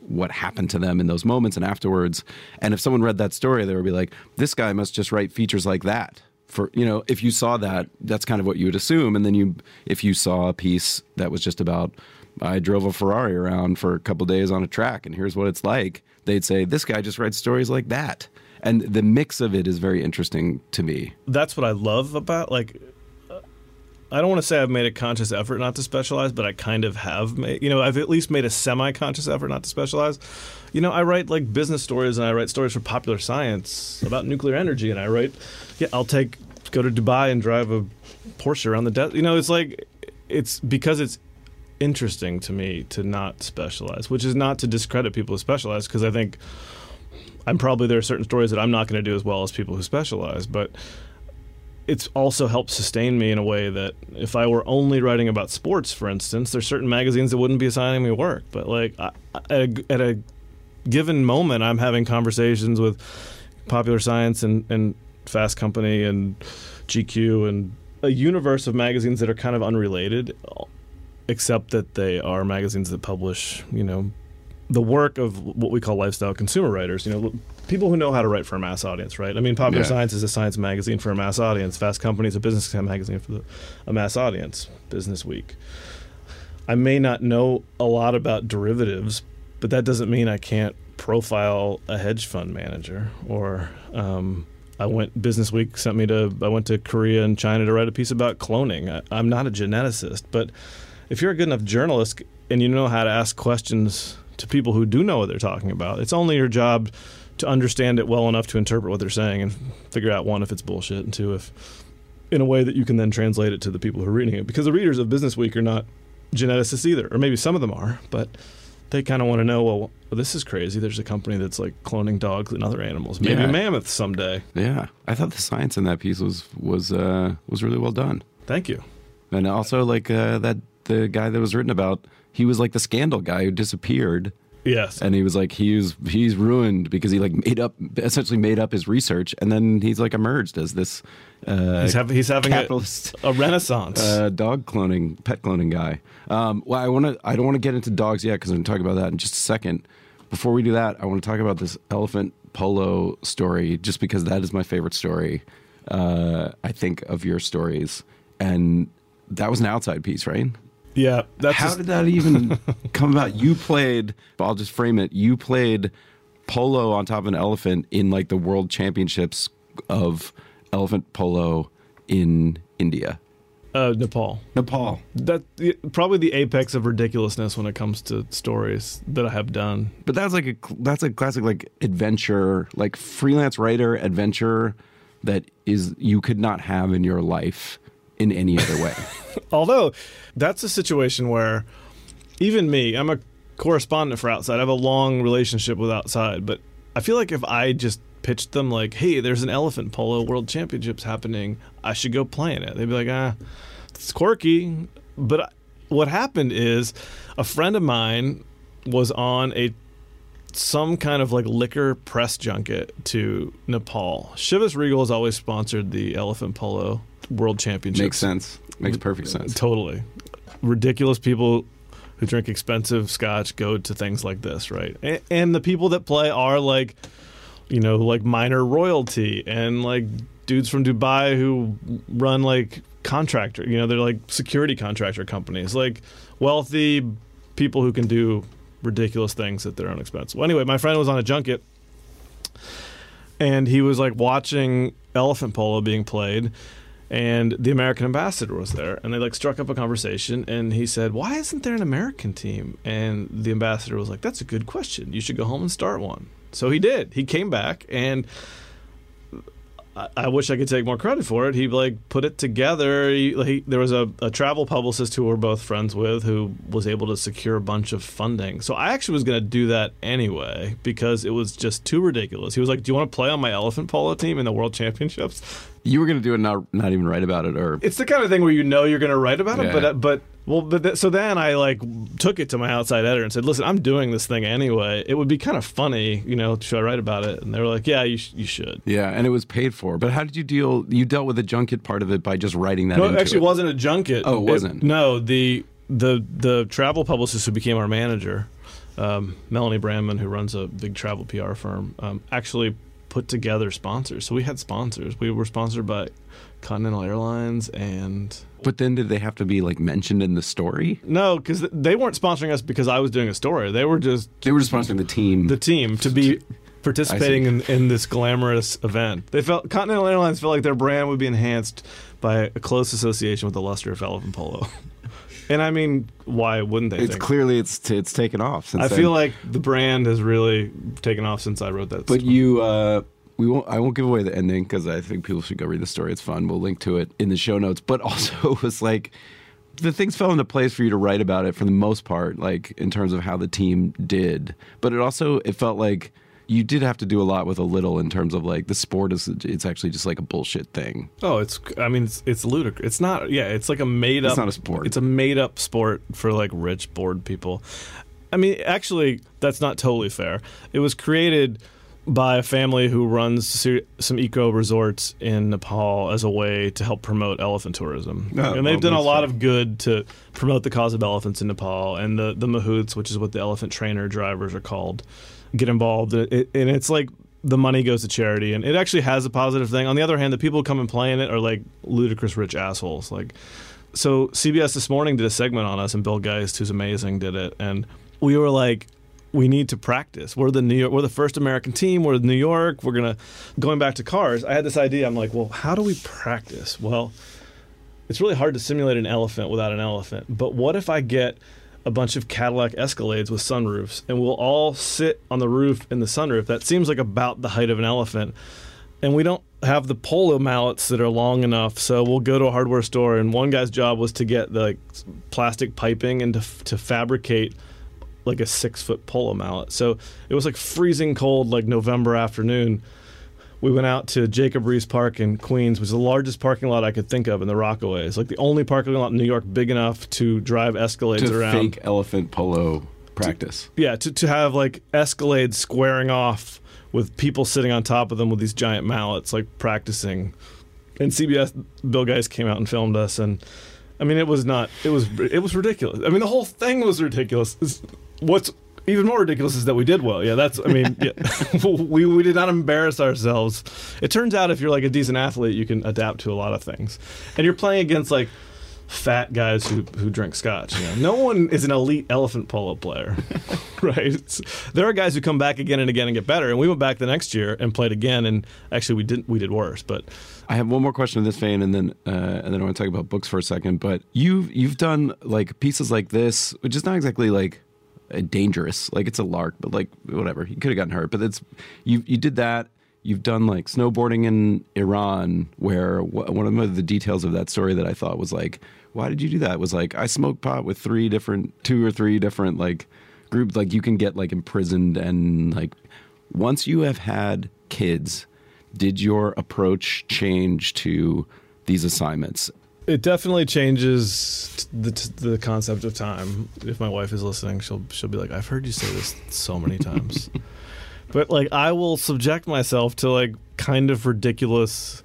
what happened to them in those moments and afterwards. And if someone read that story, they would be like, "This guy must just write features like that." For you know, if you saw that, that's kind of what you would assume. And then you, if you saw a piece that was just about, I drove a Ferrari around for a couple days on a track, and here's what it's like, they'd say, "This guy just writes stories like that." And the mix of it is very interesting to me. that's what I love about like I don't want to say I've made a conscious effort not to specialize, but I kind of have made, you know, I've at least made a semi-conscious effort not to specialize. You know, I write like business stories and I write stories for popular science about nuclear energy and I write yeah, I'll take go to Dubai and drive a Porsche around the desert. You know, it's like it's because it's interesting to me to not specialize, which is not to discredit people who specialize because I think I'm probably there are certain stories that I'm not going to do as well as people who specialize, but it's also helped sustain me in a way that if I were only writing about sports, for instance, there's certain magazines that wouldn't be assigning me work. But like I, at, a, at a given moment, I'm having conversations with Popular Science and, and Fast Company and GQ and a universe of magazines that are kind of unrelated, except that they are magazines that publish, you know, the work of what we call lifestyle consumer writers. You know, people who know how to write for a mass audience, right? I mean, Popular Yeah. Science is a science magazine for a mass audience. Fast Company is a business magazine for the, a mass audience. Business Week. I may not know a lot about derivatives, but that doesn't mean I can't profile a hedge fund manager. Or um, I went Business Week sent me to I went to Korea and China to write a piece about cloning. I, I'm not a geneticist, but if you're a good enough journalist and you know how to ask questions to people who do know what they're talking about, it's only your job to understand it well enough to interpret what they're saying and figure out one if it's bullshit and two if in a way that you can then translate it to the people who are reading it because the readers of Business Week are not geneticists either, or maybe some of them are, but they kind of want to know, well, this is crazy. There's a company that's like cloning dogs and other animals, maybe Yeah. mammoths someday. Yeah, I thought the science in that piece was was uh, was really well done. Thank you. And also, like uh, that, the guy that was written about, he was like the scandal guy who disappeared, Yes. and he was like he's he's ruined because he like made up essentially made up his research, and then he's like emerged as this uh, he's, having he's having a, capitalist a renaissance. uh, dog cloning, pet cloning guy. Um, well, I want to. I don't want to get into dogs yet because I'm going to talk about that in just a second. Before we do that, I want to talk about this elephant polo story, just because that is my favorite story. Uh, I think of your stories, and that was an outside piece, right? Yeah, that's How just- did that even come about? You played. I'll just frame it. You played polo on top of an elephant in like the world championships of elephant polo in India, uh, Nepal. Nepal. That probably the apex of ridiculousness when it comes to stories that I have done. But that's like a that's a classic like adventure, like freelance writer adventure that is you could not have in your life in any other way. Although that's a situation where even me, I'm a correspondent for Outside. I have a long relationship with Outside, but I feel like if I just pitched them like, "Hey, there's an elephant polo world championships happening. I should go play in it." They'd be like, "Ah, it's quirky." But what happened is a friend of mine was on a some kind of like liquor press junket to Nepal. Chivas Regal has always sponsored the elephant polo world championships. Makes sense. Makes perfect sense. Totally. Ridiculous people who drink expensive scotch go to things like this, right? And, and the people that play are like, you know, like minor royalty and like dudes from Dubai who run like contractor, you know, they're like security contractor companies, like wealthy people who can do ridiculous things at their own expense. Well, anyway, my friend was on a junket and he was like watching elephant polo being played and the American ambassador was there, and they like struck up a conversation. And he said, "Why isn't there an American team?" And the ambassador was like, "That's a good question. You should go home and start one." So he did. He came back, and I, I wish I could take more credit for it. He like put it together. He, he, there was a, a travel publicist who we're both friends with who was able to secure a bunch of funding. So I actually was going to do that anyway because it was just too ridiculous. He was like, "Do you want to play on my elephant polo team in the World Championships?" You were going to do it, not not even write about it, or it's the kind of thing where you know you're going to write about it, Yeah. but uh, but well, but th- so then I like took it to my outside editor and said, "Listen, I'm doing this thing anyway. It would be kind of funny, you know, should I write about it?" And they were like, "Yeah, you sh- you should." yeah, and it was paid for. But how did you deal? You dealt with the junket part of it by just writing that. No, it actually it. wasn't a junket. Oh, it wasn't? no, the the the travel publicist who became our manager, um, Melanie Brandman, who runs a big travel PR firm, um, actually put together sponsors. So we had sponsors. We were sponsored by Continental Airlines and But then did they have to be like mentioned in the story? No, because they weren't sponsoring us because I was doing a story. They were just They were just sponsoring the team. the team to be participating in, in this glamorous event. They felt Continental Airlines felt like their brand would be enhanced by a close association with the luster of elephant polo. and I mean, why wouldn't they? it's clearly it's it's taken off. Since I then. feel like the brand has really taken off since I wrote that. But you, uh, we won't. I won't give away the ending because I think people should go read the story. It's fun. We'll link to it in the show notes. But also, it was like the things fell into place for you to write about it for the most part, like in terms of how the team did. But it also it felt like you did have to do a lot with a little in terms of like the sport is. It's actually just like a bullshit thing. Oh, it's. I mean, it's, it's ludicrous. It's not. Yeah, it's like a made up. It's not a sport. It's a made up sport for like rich, bored people. I mean, actually, that's not totally fair. It was created by a family who runs some eco resorts in Nepal as a way to help promote elephant tourism. Oh, and they've well, done a lot fair. of good to promote the cause of elephants in Nepal. And the, the mahouts, which is what the elephant trainer drivers are called, get involved. It, and it's like the money goes to charity. And it actually has a positive thing. On the other hand, the people who come and play in it are like ludicrous rich assholes. Like, so CBS this morning did a segment on us, and Bill Geist, who's amazing, did it, and we were like, we need to practice. We're the New York, we're the first American team. We're New York. We're gonna going back to cars. I had this idea. I'm like, well, how do we practice? Well, it's really hard to simulate an elephant without an elephant. But what if I get a bunch of Cadillac Escalades with sunroofs, and we'll all sit on the roof in the sunroof? That seems like about the height of an elephant and we don't have the polo mallets that are long enough. So we'll go to a hardware store, and one guy's job was to get the like, plastic piping and to, to fabricate like a six foot polo mallet. So it was like freezing cold, like November afternoon. We went out to Jacob Riis Park in Queens, which is the largest parking lot I could think of in the Rockaways. Like the only parking lot in New York big enough to drive Escalades to around fake elephant polo practice. yeah, to, to have like Escalades squaring off with people sitting on top of them with these giant mallets, like practicing. And CBS Bill Geist came out and filmed us, and I mean, it was not. It was it was ridiculous. I mean, the whole thing was ridiculous. It's- what's even more ridiculous is that we did well. Yeah, that's. I mean, yeah. we we did not embarrass ourselves. It turns out if you're like a decent athlete, you can adapt to a lot of things, and you're playing against like fat guys who who drink scotch. You know? No one is an elite elephant polo player, right? It's, there are guys who come back again and again and get better. And we went back the next year and played again, and actually we didn't we did worse. But I have one more question in this vein, and then uh, and then I want to talk about books for a second. But you've you've done like pieces like this, which is not exactly like dangerous. Like it's a lark, but like whatever. You could have gotten hurt, but it's you you did that. You've done like snowboarding in Iran, where one of the details of that story that I thought was like, why did you do that? Was like I smoked pot with three different, two or three different like groups. Like you can get like imprisoned and like once you have had kids, did your approach change to these assignments? It definitely changes the the concept of time. If my wife is listening, she'll she'll be like, "I've heard you say this so many times." but like, I will subject myself to like kind of ridiculous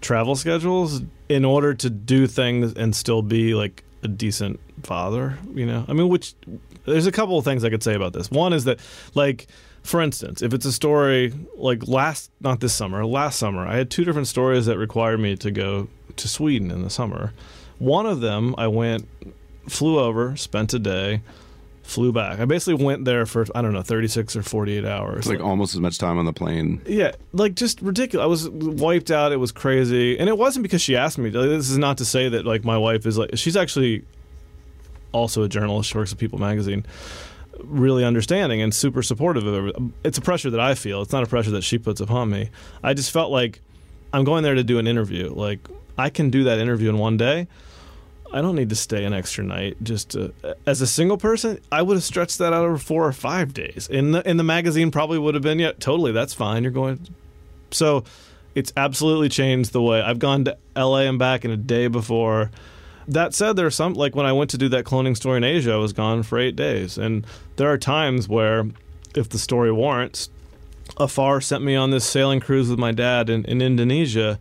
travel schedules in order to do things and still be like a decent father. You know, I mean, which there's a couple of things I could say about this. One is that like for instance, if it's a story like last, not this summer, last summer, I had two different stories that required me to go to Sweden in the summer. One of them, I went, flew over, spent a day, flew back. I basically went there for, I don't know, 36 or 48 hours. It's like almost as much time on the plane. Yeah, like just ridiculous. I was wiped out. It was crazy, and it wasn't because she asked me. This is not to say that like my wife is like she's actually also a journalist. She works at People Magazine. Really understanding and super supportive of it. It's a pressure that I feel. It's not a pressure that she puts upon me. I just felt like I'm going there to do an interview. Like I can do that interview in one day. I don't need to stay an extra night. Just to, as a single person, I would have stretched that out over four or five days. In the in the magazine, probably would have been yeah, totally. That's fine. You're going. So, it's absolutely changed the way I've gone to L.A. and back in a day before. That said, there are some like when I went to do that cloning story in Asia, I was gone for eight days, and there are times where, if the story warrants, Afar sent me on this sailing cruise with my dad in, in Indonesia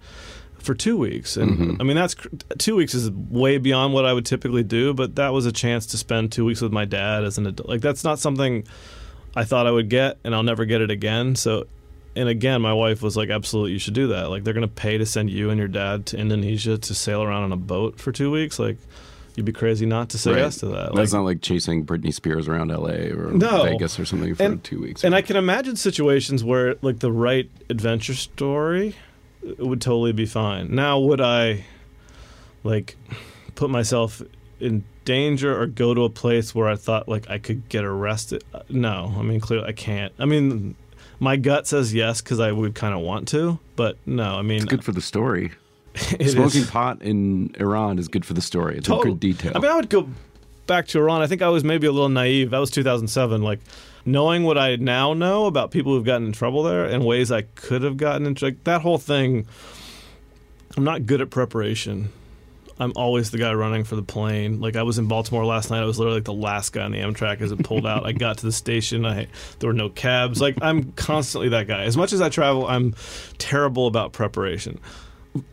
for two weeks. And Mm-hmm. I mean, that's two weeks is way beyond what I would typically do, but that was a chance to spend two weeks with my dad as an adult. Like, that's not something I thought I would get, and I'll never get it again. So, and again, my wife was like, absolutely, you should do that. Like, they're going to pay to send you and your dad to Indonesia to sail around on a boat for two weeks. Like, you'd be crazy not to say Right. yes to that. Like, That's not like chasing Britney Spears around L.A. or No. Vegas or something for And- two weeks. And I can imagine situations where, like, the right adventure story would totally be fine. Now, would I, like, put myself in danger or go to a place where I thought, like, I could get arrested? Uh, No. I mean, clearly I can't. I mean, my gut says yes because I would kind of want to, but no. I mean, it's good for the story. it is- Smoking pot in Iran is good for the story. It's a good detail. I mean, I would go back to Iran. I think I was maybe a little naive. That was 2007. Like knowing what I now know about people who've gotten in trouble there and ways I could have gotten into like, that whole thing. I'm not good at preparation. I'm always the guy running for the plane. Like I was in Baltimore last night. I was literally like the last guy on the Amtrak as it pulled out. I got to the station. I there were no cabs. Like I'm constantly that guy. As much as I travel, I'm terrible about preparation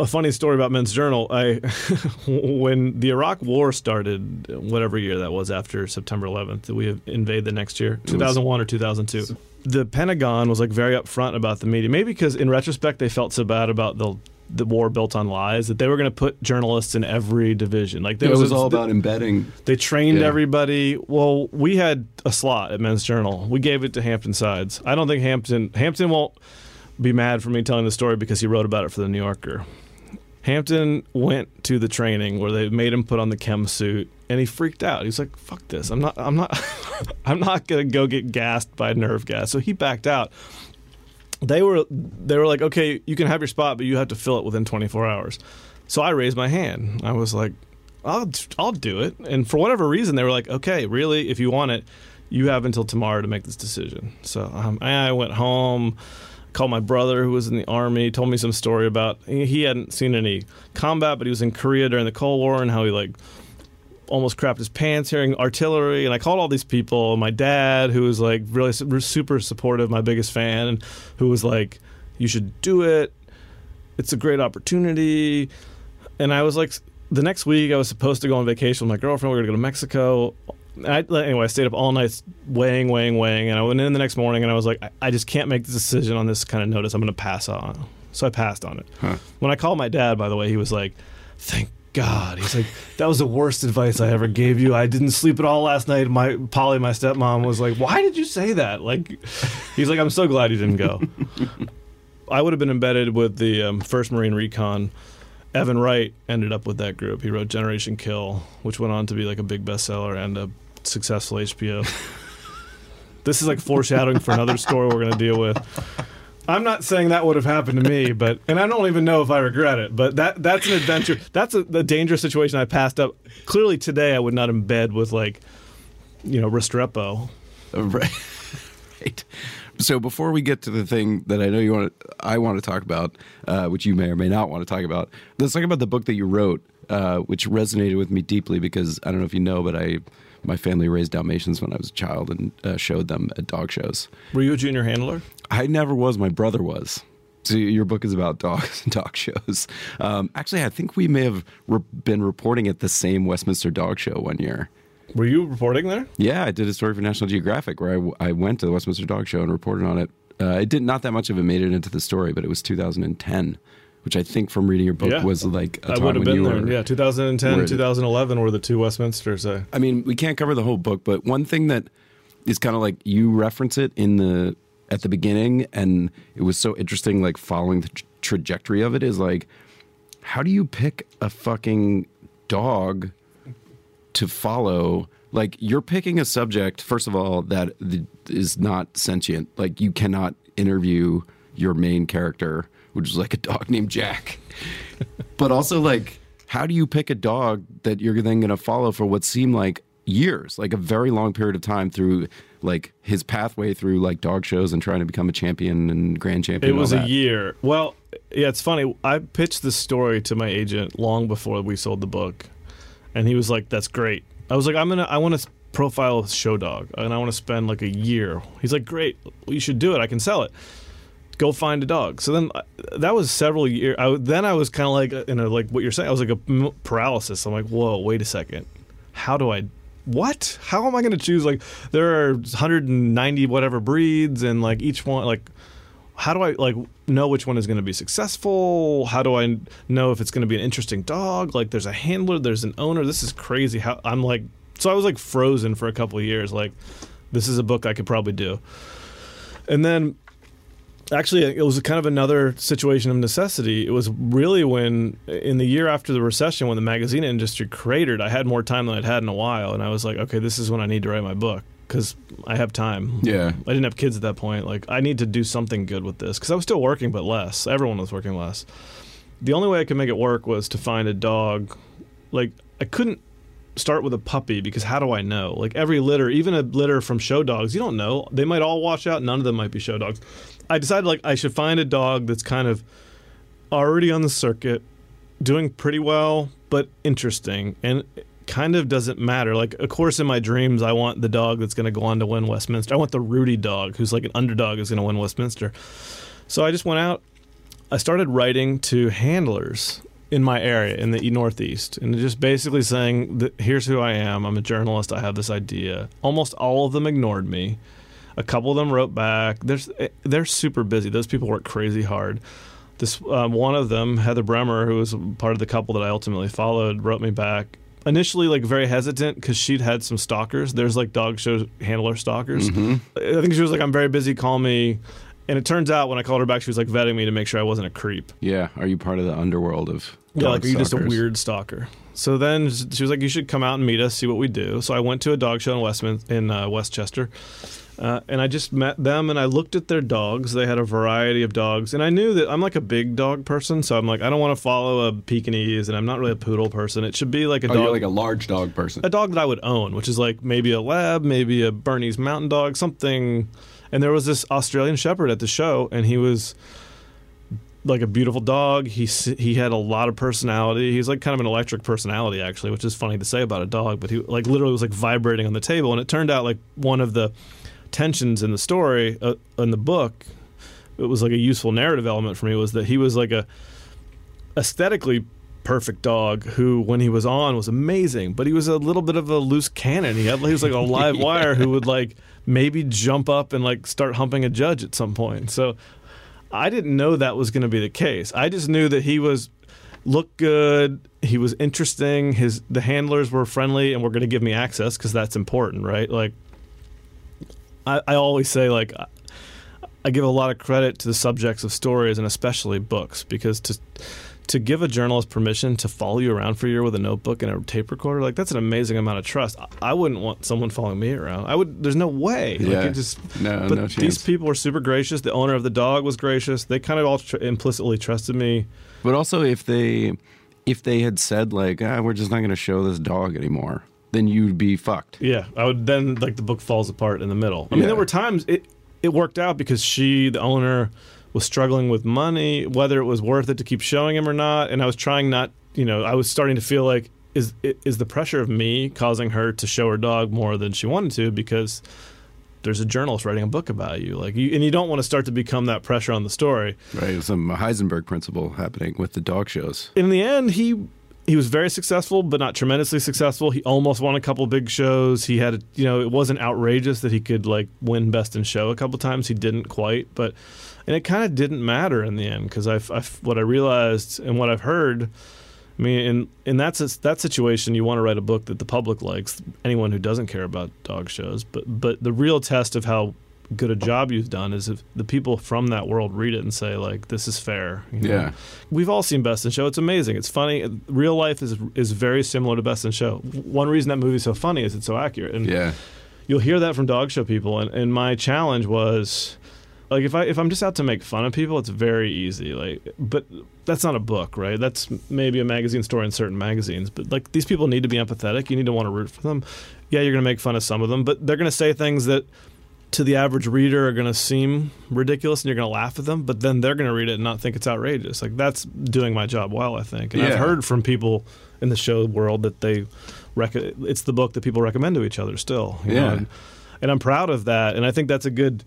a funny story about Men's Journal. I when the Iraq War started, whatever year that was after September 11th, did we invade the next year, 2001 or 2002. The Pentagon was like very upfront about the media, maybe because in retrospect they felt so bad about the the war built on lies that they were going to put journalists in every division. Like there it was a- all about embedding. they trained Yeah. everybody. Well, we had a slot at Men's Journal. We gave it to Hampton Sides. I don't think Hampton Hampton won't be mad for me telling the story because he wrote about it for the New Yorker. Hampton went to the training where they made him put on the chem suit and he freaked out. He was like, "Fuck this. I'm not I'm not I'm not going to go get gassed by nerve gas." So he backed out. They were they were like, "Okay, you can have your spot, but you have to fill it within 24 hours." So I raised my hand. I was like, I'll I'll do it. And for whatever reason, they were like, okay, really, if you want it, you have until tomorrow to make this decision. So um, I went home, called my brother who was in the army, told me some story about he hadn't seen any combat, but he was in Korea during the Cold War and how he like almost crapped his pants hearing artillery. And i called all these people my dad who was like really super supportive my biggest fan who was like you should do it. It's a great opportunity. And i was like the next week i was supposed to go on vacation with my girlfriend. We were going to go to mexico I, anyway, I stayed up all night weighing, weighing, weighing, and I went in the next morning and I was like, I, I just can't make the decision on this kind of notice. I'm going to pass on. So I passed on it. When I called my dad, by the way, he was like, "Thank God." He's like, "That was the worst advice I ever gave you. I didn't sleep at all last night." My Polly, my stepmom, was like, "Why did you say that?" Like, he's like, "I'm so glad you didn't go." I would have been embedded with the um, First Marine Recon. Evan Wright ended up with that group. He wrote Generation Kill, which went on to be like a big bestseller and a successful HBO. this is like foreshadowing for another story we're going to deal with. I'm not saying that would have happened to me, but and I don't even know if I regret it. But that that's an adventure. That's a, a dangerous situation I passed up. Clearly, today I would not embed with like, you know, Restrepo. Right. right. So before we get to the thing that I know you want to, I want to talk about, uh, which you may or may not want to talk about, let's talk about the book that you wrote, uh, which resonated with me deeply because I don't know if you know, but I, my family raised Dalmatians when I was a child and uh, showed them at dog shows. Were you a junior handler? I never was. My brother was. So your book is about dogs and dog shows. Um, actually, I think we may have re- been reporting at the same Westminster Dog Show one year. Were you reporting there? Yeah, I did a story for National Geographic where I, w- I went to the Westminster Dog Show and reported on it. Uh, it did not that much of it made it into the story, but it was 2010, which I think from reading your book Yeah. was like a I would have been there. were. Yeah, 2010, were- 2011 were the two Westminsters. Uh, I mean, we can't cover the whole book, but one thing that is kind of like you reference it in the at the beginning, and it was so interesting, like following the tra- trajectory of it is like, how do you pick a fucking dog to follow? Like, you're picking a subject, first of all, that is not sentient. Like, you cannot interview your main character, which is like a dog named Jack. but also, like, how do you pick a dog that you're then going to follow for what seemed like years, like a very long period of time through like his pathway through like dog shows and trying to become a champion and grand champion? It was a year. Well, yeah, it's funny. I pitched this story to my agent long before we sold the book, and he was like, "That's great." I was like, "I'm gonna, I want to profile a show dog, and I want to spend like a year." He's like, "Great, you should do it. I can sell it. Go find a dog." So then, uh, that was several years. I, then I was kind of like in a like what you're saying. I was like a m- paralysis. I'm like, "Whoa, wait a second. How do I?" What? How am I going to choose? Like, there are 190 whatever breeds, and like each one, like, how do I like know which one is going to be successful? How do I know if it's going to be an interesting dog? Like, there's a handler, there's an owner. This is crazy. How I'm like, so I was like frozen for a couple of years. Like, this is a book I could probably do. And then, actually, it was kind of another situation of necessity. It was really when, in the year after the recession, when the magazine industry cratered, I had more time than I'd had in a while, and I was like, okay, this is when I need to write my book because I have time. Yeah. I didn't have kids at that point. Like, I need to do something good with this because I was still working, but less. Everyone was working less. The only way I could make it work was to find a dog. Like, I couldn't start with a puppy because how do I know? Like, every litter, even a litter from show dogs, you don't know. They might all wash out. None of them might be show dogs. I decided, like, I should find a dog that's kind of already on the circuit, doing pretty well, but interesting. And kind of doesn't matter. Like, of course, in my dreams, I want the dog that's going to go on to win Westminster. I want the Rudy dog, who's like an underdog, is going to win Westminster. So I just went out. I started writing to handlers in my area in the Northeast, and just basically saying, "Here's who I am. I'm a journalist. I have this idea." Almost all of them ignored me. A couple of them wrote back. There's, they're super busy. Those people work crazy hard. This um, one of them, Heather Bremer, who was part of the couple that I ultimately followed, wrote me back. Initially, like very hesitant because she'd had some stalkers. There's like dog show handler stalkers. I think she was like, "I'm very busy. Call me." And it turns out when I called her back, she was like vetting me to make sure I wasn't a creep. Yeah. Are you part of the underworld of Yeah, like are you just a weird stalker? So then she was like, "You should come out and meet us, see what we do." So I went to a dog show in Westmin- in uh, Westchester, uh, and I just met them and I looked at their dogs. They had a variety of dogs, and I knew that I'm like a big dog person, so I'm like, I don't want to follow a Pekingese, and I'm not really a poodle person. It should be like a Oh, dog, you're like a large dog person. a dog that I would own, which is like maybe a lab, maybe a Bernese Mountain Dog, something. And there was this Australian Shepherd at the show, and he was like a beautiful dog. He he had a lot of personality. He's like kind of an electric personality, actually, which is funny to say about a dog. But he like literally was like vibrating on the table, and it turned out like one of the tensions in the story uh, in the book. It was like a useful narrative element for me was that he was like a aesthetically perfect dog who, when he was on, was amazing, but he was a little bit of a loose cannon. He had he was like a live wire who would like maybe jump up and like start humping a judge at some point. So I didn't know that was going to be the case. I just knew that he was looked good. He was interesting. His the handlers were friendly and were going to give me access because that's important, right? Like I, I always say, like I give a lot of credit to the subjects of stories and especially books because to to give a journalist permission to follow you around for a year with a notebook and a tape recorder, like that's an amazing amount of trust. I wouldn't want someone following me around. I would. There's no way. Yeah. Like just. No, but no these people were super gracious. The owner of the dog was gracious. They kind of all tr- implicitly trusted me. But also, if they if they had said like, ah, we're just not going to show this dog anymore, then you'd be fucked. Yeah, I would then like the book falls apart in the middle. I mean, Yeah. there were times it it worked out because she, the owner, was struggling with money, whether it was worth it to keep showing him or not, and I was trying not, you know, I was starting to feel like is is the pressure of me causing her to show her dog more than she wanted to because there's a journalist writing a book about you, like you, and you don't want to start to become that pressure on the story. Right, some Heisenberg principle happening with the dog shows. in the end, he he was very successful, but not tremendously successful. He almost won a couple big shows. He had, a, you know, it wasn't outrageous that he could like win Best in Show a couple times. He didn't quite, but and it kind of didn't matter in the end because I, I what I realized and what I've heard. I mean, in in that that situation, you want to write a book that the public likes. Anyone who doesn't care about dog shows, but but the real test of how good a job you've done is if the people from that world read it and say like, "This is fair." you know? Yeah. We've all seen Best in Show. It's amazing. It's funny. Real life is is very similar to Best in Show. One reason that movie's so funny is it's so accurate. And Yeah. you'll hear that from dog show people. And, and my challenge was, like, if I if I'm just out to make fun of people, it's very easy. Like, but that's not a book, right? That's maybe a magazine story in certain magazines. But like, these people need to be empathetic. You need to want to root for them. Yeah, you're going to make fun of some of them, but they're going to say things that to the average reader are going to seem ridiculous and you're going to laugh at them, but then they're going to read it and not think it's outrageous. Like that's doing my job well, I think. And I've heard from people in the show world that they rec- it's the book that people recommend to each other still. you know, Yeah. and, and I'm proud of that. And I think that's a good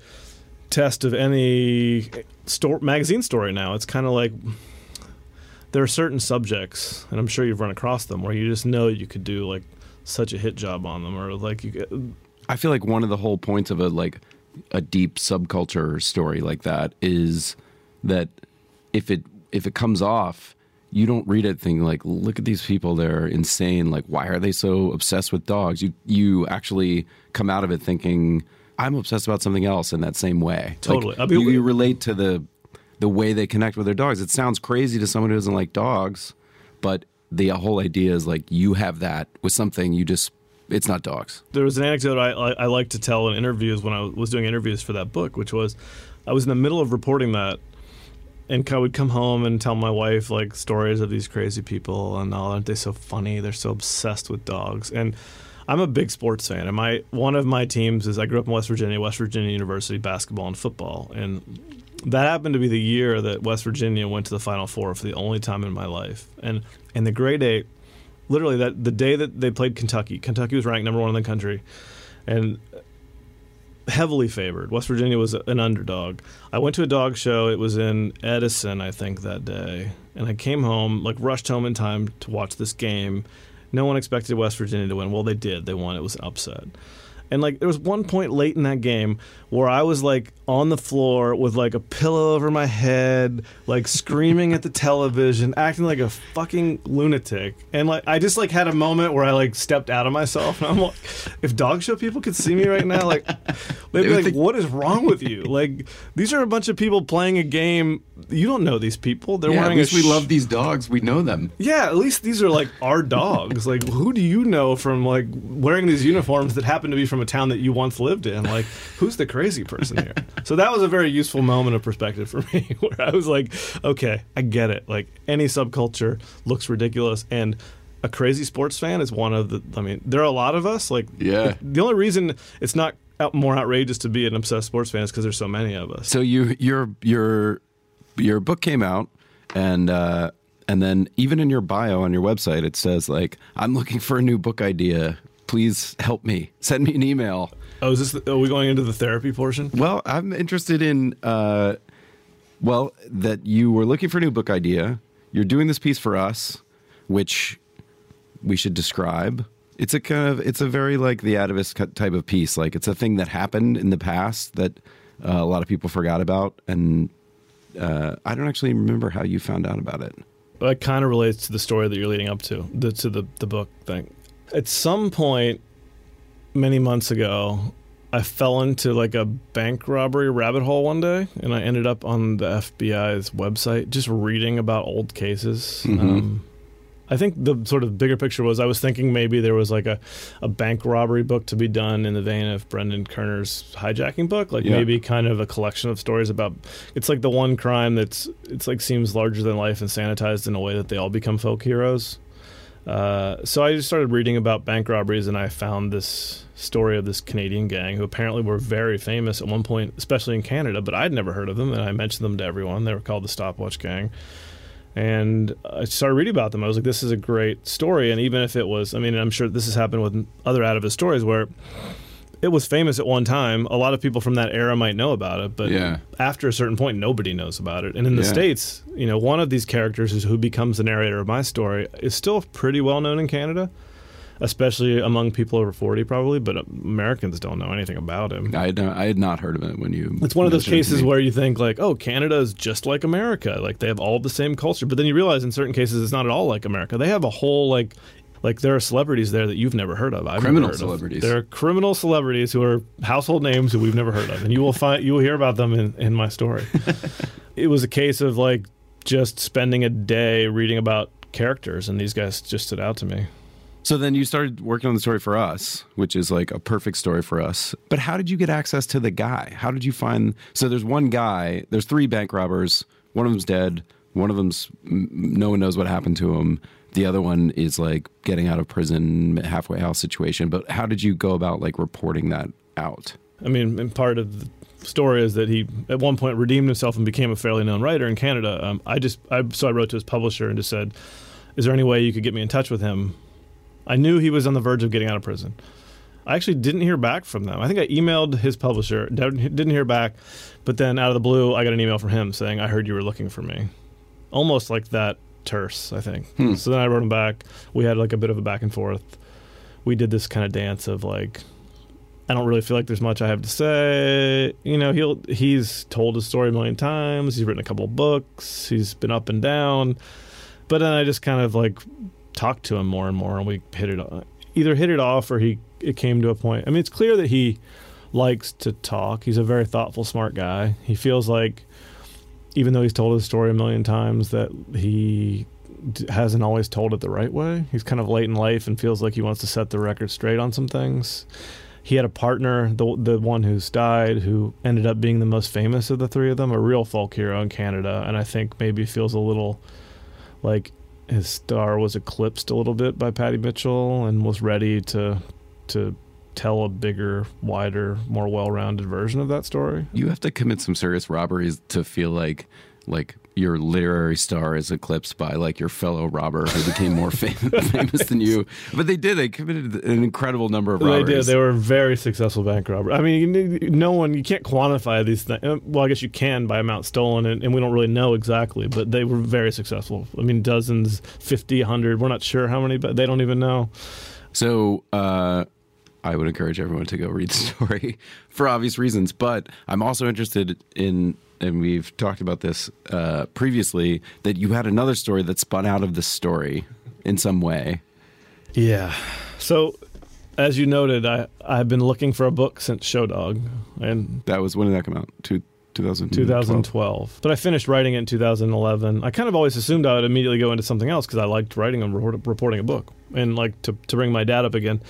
test of any store, magazine story now. It's kind of like there are certain subjects, and I'm sure you've run across them, where you just know you could do like such a hit job on them, or like you get, I feel like one of the whole points of a like a deep subculture story like that is that if it if it comes off, you don't read it thinking like, look at these people, they're insane. Like, why are they so obsessed with dogs? You you actually come out of it thinking, I'm obsessed about something else in that same way. Like, Totally. I mean, you, you relate to the the way they connect with their dogs. It sounds crazy to someone who doesn't like dogs, but the whole idea is like you have that with something you just it's not dogs. there was an anecdote I, I, I like to tell in interviews when I was doing interviews for that book, which was I was in the middle of reporting that, and I would come home and tell my wife like stories of these crazy people and oh, aren't they so funny? They're so obsessed with dogs. And I'm a big sports fan, and my one of my teams is I grew up in West Virginia, West Virginia University basketball and football, and that happened to be the year that West Virginia went to the Final Four for the only time in my life. And in the grade eight, literally that the day that they played Kentucky, Kentucky was ranked number one in the country, and heavily favored. West Virginia was an underdog. I went to a dog show. It was in Edison, I think, that day, and I came home like rushed home in time to watch this game. No one expected West Virginia to win. Well, they did. They won. It was an upset. And like there was one point late in that game where I was like on the floor with like a pillow over my head, like screaming at the television, acting like a fucking lunatic. And like I just like had a moment where I like stepped out of myself and I'm like if dog show people could see me right now, like they'd be like, think- What is wrong with you? Like these are a bunch of people playing a game. You don't know these people. They're yeah, at least a we love these dogs. We know them. yeah, at least these are like our dogs. Like, who do you know from like wearing these uniforms that happen to be from a town that you once lived in? Like, who's the crazy person here? So that was a very useful moment of perspective for me, where I was like, okay, I get it. Like, any subculture looks ridiculous, and a crazy sports fan is one of the. I mean, there are a lot of us. Like, Yeah. the only reason it's not out, more outrageous to be an obsessed sports fan is because there's so many of us. So you your your your book came out and uh and then even in your bio on your website it says like I'm looking for a new book idea. Please help me. Send me an email. Oh, is this? Are we going into the therapy portion? Well, I'm interested in uh well that you were looking for a new book idea. You're doing this piece for us. which we should describe. It's a kind of it's a very like the atavist type of piece. Like it's a thing that happened in the past that uh, a lot of people forgot about, and uh, I don't actually remember how you found out about it. It kind of relates to the story that you're leading up to, the, to the, the book thing. At some point, many months ago, I fell into like a bank robbery rabbit hole one day, and I ended up on the FBI's website just reading about old cases. Um, I think the sort of bigger picture was I was thinking maybe there was like a, a bank robbery book to be done in the vein of Brendan Koerner's hijacking book, like Yeah. maybe kind of a collection of stories about. It's like the one crime that's it's like seems larger than life and sanitized in a way that they all become folk heroes. Uh, so I just started reading about bank robberies, and I found this story of this Canadian gang who apparently were very famous at one point, especially in Canada. But I'd never heard of them, and I mentioned them to everyone. They were called the Stopwatch Gang, and I started reading about them. I was like, "This is a great story." And even if it was, I mean, I'm sure this has happened with other out of Atavist stories where it was famous at one time. A lot of people from that era might know about it, but Yeah. after a certain point, nobody knows about it. And in the Yeah. states, you know, one of these characters is who becomes the narrator of my story is still pretty well known in Canada, especially among people over forty, probably. But Americans don't know anything about him. I had not, I had not heard of it when you. It's one of those mentioned it to cases where you think like, oh, Canada is just like America. Like they have all the same culture, but then you realize in certain cases it's not at all like America. They have a whole like. Like there are celebrities there that you've never heard of. I've Criminal never heard celebrities. Of. There are criminal celebrities who are household names who we've never heard of, and you will find you will hear about them in, in my story. it was a case of like just spending a day reading about characters, and these guys just stood out to me. So then you started working on the story for us, which is like a perfect story for us. But how did you get access to the guy? How did you find? So there's one guy. There's three bank robbers. One of them's dead. One of them's no one knows what happened to him. The other one is like getting out of prison, halfway house situation. But how did you go about like reporting that out? I mean, and part of the story is that he at one point redeemed himself and became a fairly known writer in Canada. Um, I just I, so I wrote to his publisher and just said, "Is there any way you could get me in touch with him?" I knew he was on the verge of getting out of prison. I actually didn't hear back from them. I think I emailed his publisher, didn't didn't hear back, but then out of the blue, I got an email from him saying, "I heard you were looking for me," almost like that terse. I think. Hmm. So then I wrote him back. We had like a bit of a back and forth. We did this kind of dance of like, I don't really feel like there's much I have to say. You know, he'll he's told his story a million times. He's written a couple of books. He's been up and down. But then I just kind of like talked to him more and more, and we hit it uh, either hit it off or he it came to a point. I mean, it's clear that he likes to talk. He's a very thoughtful, smart guy. He feels like even though he's told his story a million times that he hasn't always told it the right way. He's kind of late in life and feels like he wants to set the record straight on some things. He had a partner, the the one who's died, who ended up being the most famous of the three of them, a real folk hero in Canada, and I think maybe feels a little like his star was eclipsed a little bit by Paddy Mitchell and was ready to to tell a bigger, wider, more well-rounded version of that story. You have to commit some serious robberies to feel like like your literary star is eclipsed by like your fellow robber who became more famous, famous than you. But they did. They committed an incredible number of robberies. They did. They were very successful bank robbers. I mean, no one, you can't quantify these things. Well, I guess you can by amount stolen, and, and we don't really know exactly, but they were very successful. I mean, dozens, 50, 100. We're not sure how many, but they don't even know. So uh, I would encourage everyone to go read the story for obvious reasons. But I'm also interested in, and we've talked about this uh, previously, that you had another story that spun out of this story in some way. Yeah. So, as you noted, I, I've been looking for a book since Show Dog, and That was when did that come out? Two, 2012. 2012. But I finished writing it in 2011. I kind of always assumed I would immediately go into something else because I liked writing and report, reporting a book. And like to, to bring my dad up again,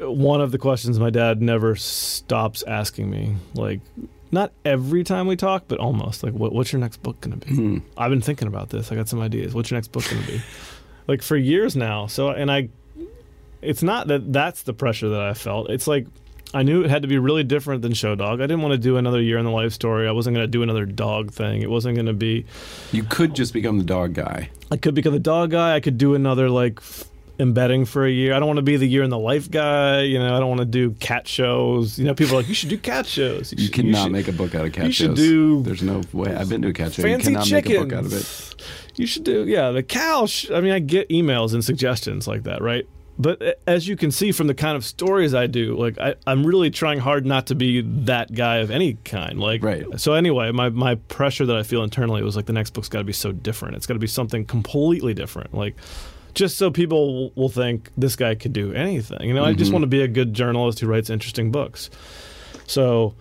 one of the questions my dad never stops asking me, like, not every time we talk, but almost, like, what, what's your next book going to be? Hmm. I've been thinking about this. I got some ideas. What's your next book going to be? like for years now. So, and I, it's not that that's the pressure that I felt. It's like I knew it had to be really different than Show Dog. I didn't want to do another year in the life story. I wasn't going to do another dog thing. It wasn't going to be. You could just become the dog guy. I could become the dog guy. I could do another like embedding for a year. I don't want to be the year in the life guy. You know, I don't want to do cat shows. You know, people are like you should do cat shows. You should- cannot should- make a book out of cat you shows. should do There's no way. I've been to a cat show. fancy you cannot chickens. make a book out of it. You should do, yeah. The cow. Sh- I mean, I get emails and suggestions like that, right? But as you can see from the kind of stories I do, like I, I'm really trying hard not to be that guy of any kind. Like, Right. So anyway, my my pressure that I feel internally was like the next book's got to be so different. It's got to be something completely different. Like, just so people will- think this guy could do anything. You know, I just mm-hmm. want to be a good journalist who writes interesting books. So,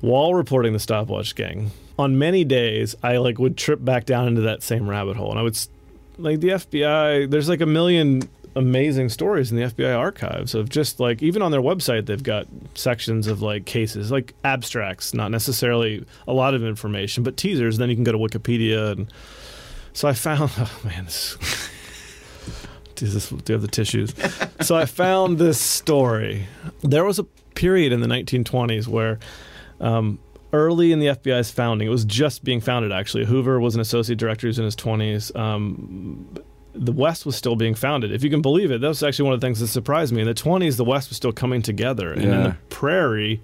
while reporting the stopwatch gang, on many days I like would trip back down into that same rabbit hole, and I would like the FBI. There's like a million amazing stories in the FBI archives of just like even on their website they've got sections of like cases like abstracts not necessarily a lot of information but teasers then you can go to wikipedia and so i found oh man this does this do you have the tissues so i found this story there was a period in the 1920s where um, early in the FBI's founding, it was just being founded actually. Hoover was an associate director who was in his 20s. Um, the West was still being founded. If you can believe it, that was actually one of the things that surprised me. In the 20s, the West was still coming together. And in the prairie,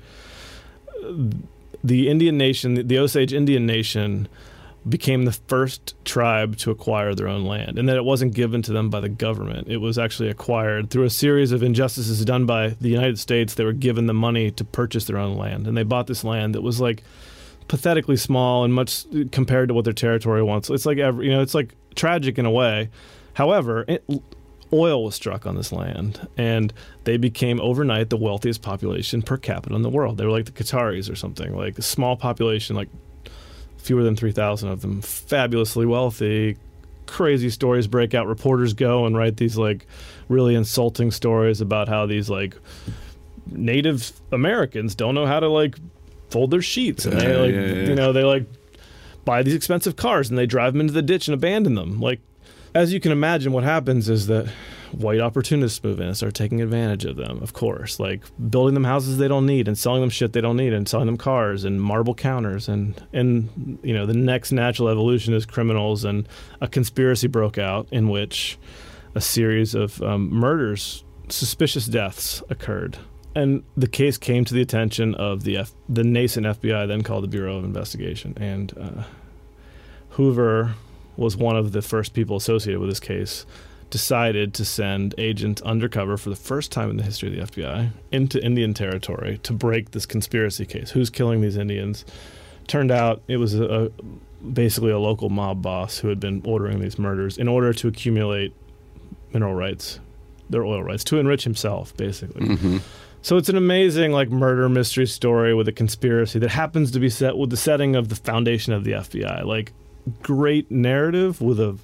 the Indian nation, the Osage Indian nation, became the first tribe to acquire their own land, and that it wasn't given to them by the government. It was actually acquired through a series of injustices done by the United States. They were given the money to purchase their own land, and they bought this land that was like pathetically small and much compared to what their territory wants. It's like every, you know, it's like tragic in a way. However, it, oil was struck on this land, and they became overnight the wealthiest population per capita in the world. They were like the Qataris or something, like a small population, like fewer than 3,000 of them, fabulously wealthy. Crazy stories break out. Reporters go and write these like really insulting stories about how these like Native Americans don't know how to like fold their sheets, and they Yeah, like yeah, yeah. you know they like buy these expensive cars and they drive them into the ditch and abandon them. Like as you can imagine, what happens is that white opportunists move in and start taking advantage of them, of course, like building them houses they don't need and selling them shit they don't need and selling them cars and marble counters and and you know the next natural evolution is criminals and a conspiracy broke out in which a series of um, murders, suspicious deaths occurred. And the case came to the attention of the F- the nascent FBI, then called the Bureau of Investigation, and uh, Hoover was one of the first people associated with this case, decided to send agents undercover for the first time in the history of the FBI into Indian territory to break this conspiracy case. Who's killing these Indians? Turned out it was a, a basically a local mob boss who had been ordering these murders in order to accumulate mineral rights, their oil rights, to enrich himself, basically. Mm-hmm. So it's an amazing like murder mystery story with a conspiracy that happens to be set with the setting of the foundation of the FBI. Like great narrative with a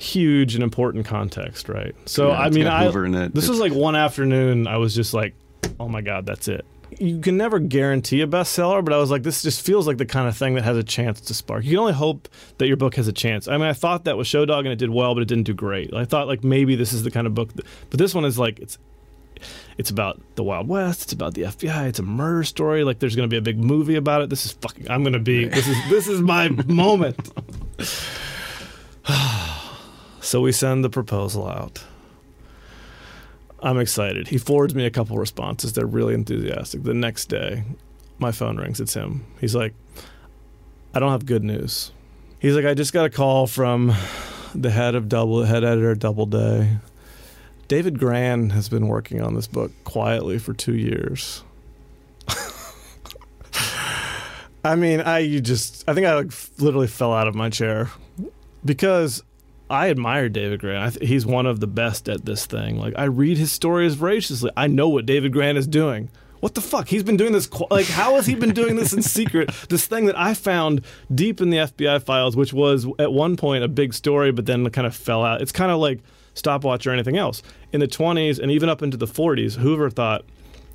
huge and important context, right? So Yeah, I mean, I it. this was like one afternoon. I was just like, oh my god, that's it. You can never guarantee a bestseller, but I was like, this just feels like the kind of thing that has a chance to spark. You can only hope that your book has a chance. I mean, I thought that was Show Dog and it did well, but it didn't do great. I thought like maybe this is the kind of book, that, but this one is like it's it's about the Wild West. It's about the FBI. It's a murder story. Like there's going to be a big movie about it. This is fucking. I'm going to be. This is this is my moment. so we send the proposal out. I'm excited. He forwards me a couple responses. They're really enthusiastic. The next day, my phone rings. It's him. He's like, I don't have good news. He's like, I just got a call from the head of Double, head editor Doubleday. David Grann has been working on this book quietly for two years. I mean, I you just I think I like literally fell out of my chair because I admire David Grann. I th- he's one of the best at this thing. Like I read his stories voraciously. I know what David Grann is doing. What the fuck? He's been doing this. Qu- like, how has he been doing this in secret? This thing that I found deep in the FBI files, which was at one point a big story, but then kind of fell out. It's kind of like stopwatch or anything else. In the 20s and even up into the 40s, Hoover thought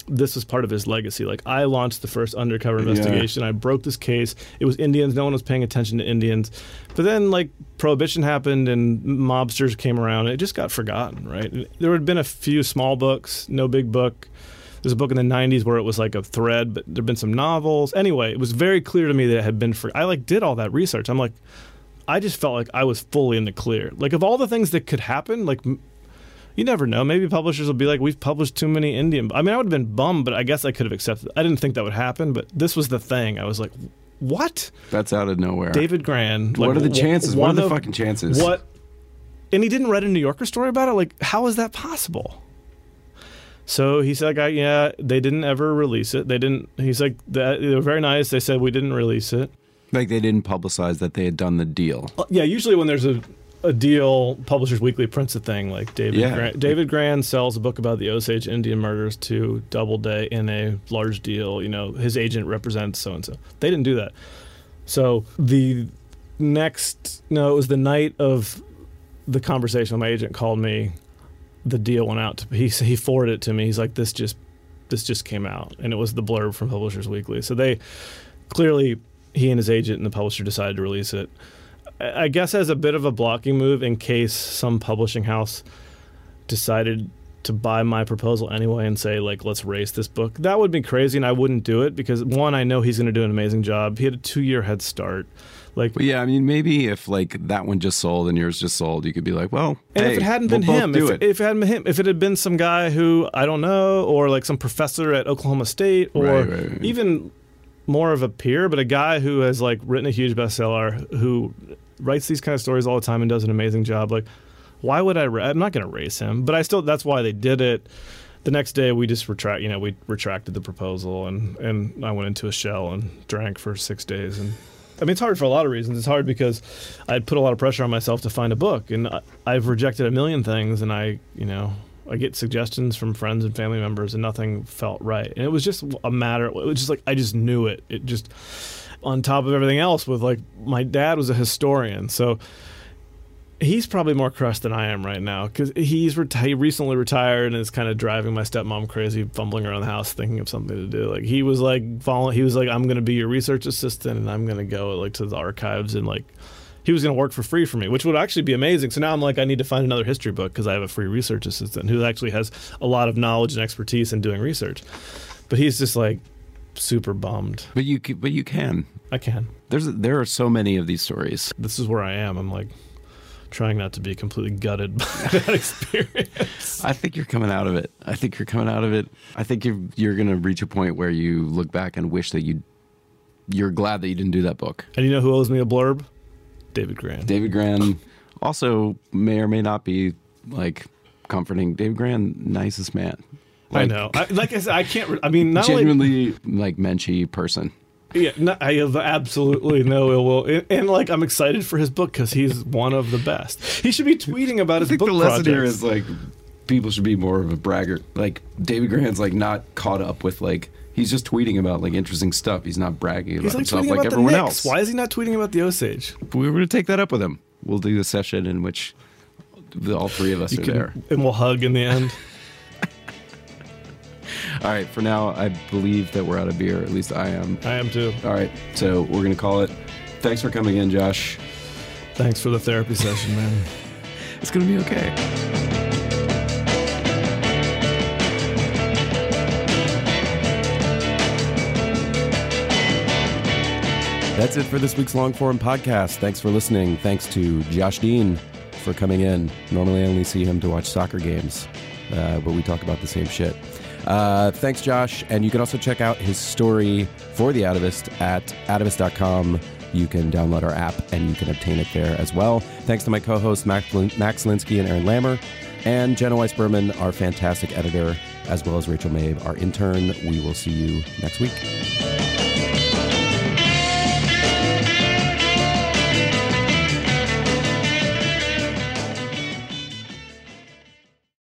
this was part of his legacy. Like I launched the first undercover investigation. I broke this case. It was Indians. No one was paying attention to Indians. But then like prohibition happened and mobsters came around. It just got forgotten. Right. There had been a few small books, no big book. There's a book in the 90s where it was like a thread, but there'd been some novels. Anyway, it was very clear to me that it had been for. I like did all that research. I'm like, I just felt like I was fully in the clear. Like of all the things that could happen, like you never know. Maybe publishers will be like, "We've published too many Indian." I mean, I would have been bummed, but I guess I could have accepted. I didn't think that would happen, but this was the thing. I was like, what? That's out of nowhere. David Grann. What are the chances? What are the fucking chances? What? And he didn't write a New Yorker story about it. Like, how is that possible? So he said, "I yeah, they didn't ever release it. They didn't." He's like, "They were very nice. They said we didn't release it." Like they didn't publicize that they had done the deal. Uh, Yeah, usually when there's a a deal, Publishers Weekly prints a thing like David. Yeah. Grann, David Grann sells a book about the Osage Indian murders to Doubleday in a large deal. You know, his agent represents so and so. They didn't do that. So the next, no, it was the night of the conversation. My agent called me. The deal went out. To, he he forwarded it to me. He's like, this just this just came out, and it was the blurb from Publishers Weekly. So they clearly he and his agent and the publisher decided to release it. I guess as a bit of a blocking move in case some publishing house decided to buy my proposal anyway and say like let's race this book. That would be crazy and I wouldn't do it because one I know he's going to do an amazing job. He had a 2-year head start. Like But yeah, I mean, maybe if like that one just sold and yours just sold, you could be like, well, And hey, if it hadn't we'll been him, if it. if it hadn't been him, if it had been some guy who I don't know, or like some professor at Oklahoma State, or Right, right, right. even more of a peer, but a guy who has like written a huge bestseller, who writes these kind of stories all the time and does an amazing job, like why would I? Ra- I'm not going to race him, but I still. That's why they did it. The next day, we just retract. You know, we retracted the proposal, and and I went into a shell and drank for six days. And I mean, it's hard for a lot of reasons. It's hard because I'd put a lot of pressure on myself to find a book, and I, I've rejected a million things, and I, you know. I get suggestions from friends and family members, and nothing felt right. And it was just a matter. It was just like I just knew it. It just on top of everything else, with like my dad was a historian, so he's probably more crushed than I am right now because he's reti- he recently retired and is kind of driving my stepmom crazy, fumbling around the house thinking of something to do. Like he was like following, he was like, "I'm going to be your research assistant and I'm going to go like to the archives and like." He was going to work for free for me, which would actually be amazing. So now I'm like, I need to find another history book because I have a free research assistant who actually has a lot of knowledge and expertise in doing research. But he's just like super bummed. but you, but you can. I can. There's there are so many of these stories. This is where I am. I'm like trying not to be completely gutted by that experience. I think you're coming out of it. I think you're coming out of it. I think you're you're gonna reach a point where you look back and wish that you you're glad that you didn't do that book. And you know who owes me a blurb? David Grann. David Grann also may or may not be like comforting. David Grann, nicest man. I know. I, like I said, I can't. I mean, not only genuinely like Menchie person. Yeah, no, I have absolutely no ill will, and, and like I'm excited for his book because he's one of the best. He should be tweeting about I his think book the lesson here projects. is like people should be more of a braggart. Like David Grann's like not caught up with like he's just tweeting about like interesting stuff. He's not bragging about like himself like about everyone else. Why is he not tweeting about the Osage? We were going to take that up with him. We'll do a session in which the, all three of us You are can- there. and we'll hug in the end. All right, for now, I believe that we're out of beer. At least I am. I am too. All right, so we're going to call it. Thanks for coming in, Josh. Thanks for the therapy session, man. It's going to be okay. That's it for this week's Longform podcast. Thanks for listening. Thanks to Josh Dean for coming in. Normally, I only see him to watch soccer games, uh, but we talk about the same shit. Uh, thanks, Josh. And you can also check out his story for The Atavist at atavist.com. You can download our app and you can obtain it there as well. Thanks to my co hosts, Max, Lin- Max Linsky and Aaron Lammer, and Jenna Weiss Berman, our fantastic editor, as well as Rachel Mabe, our intern. We will see you next week.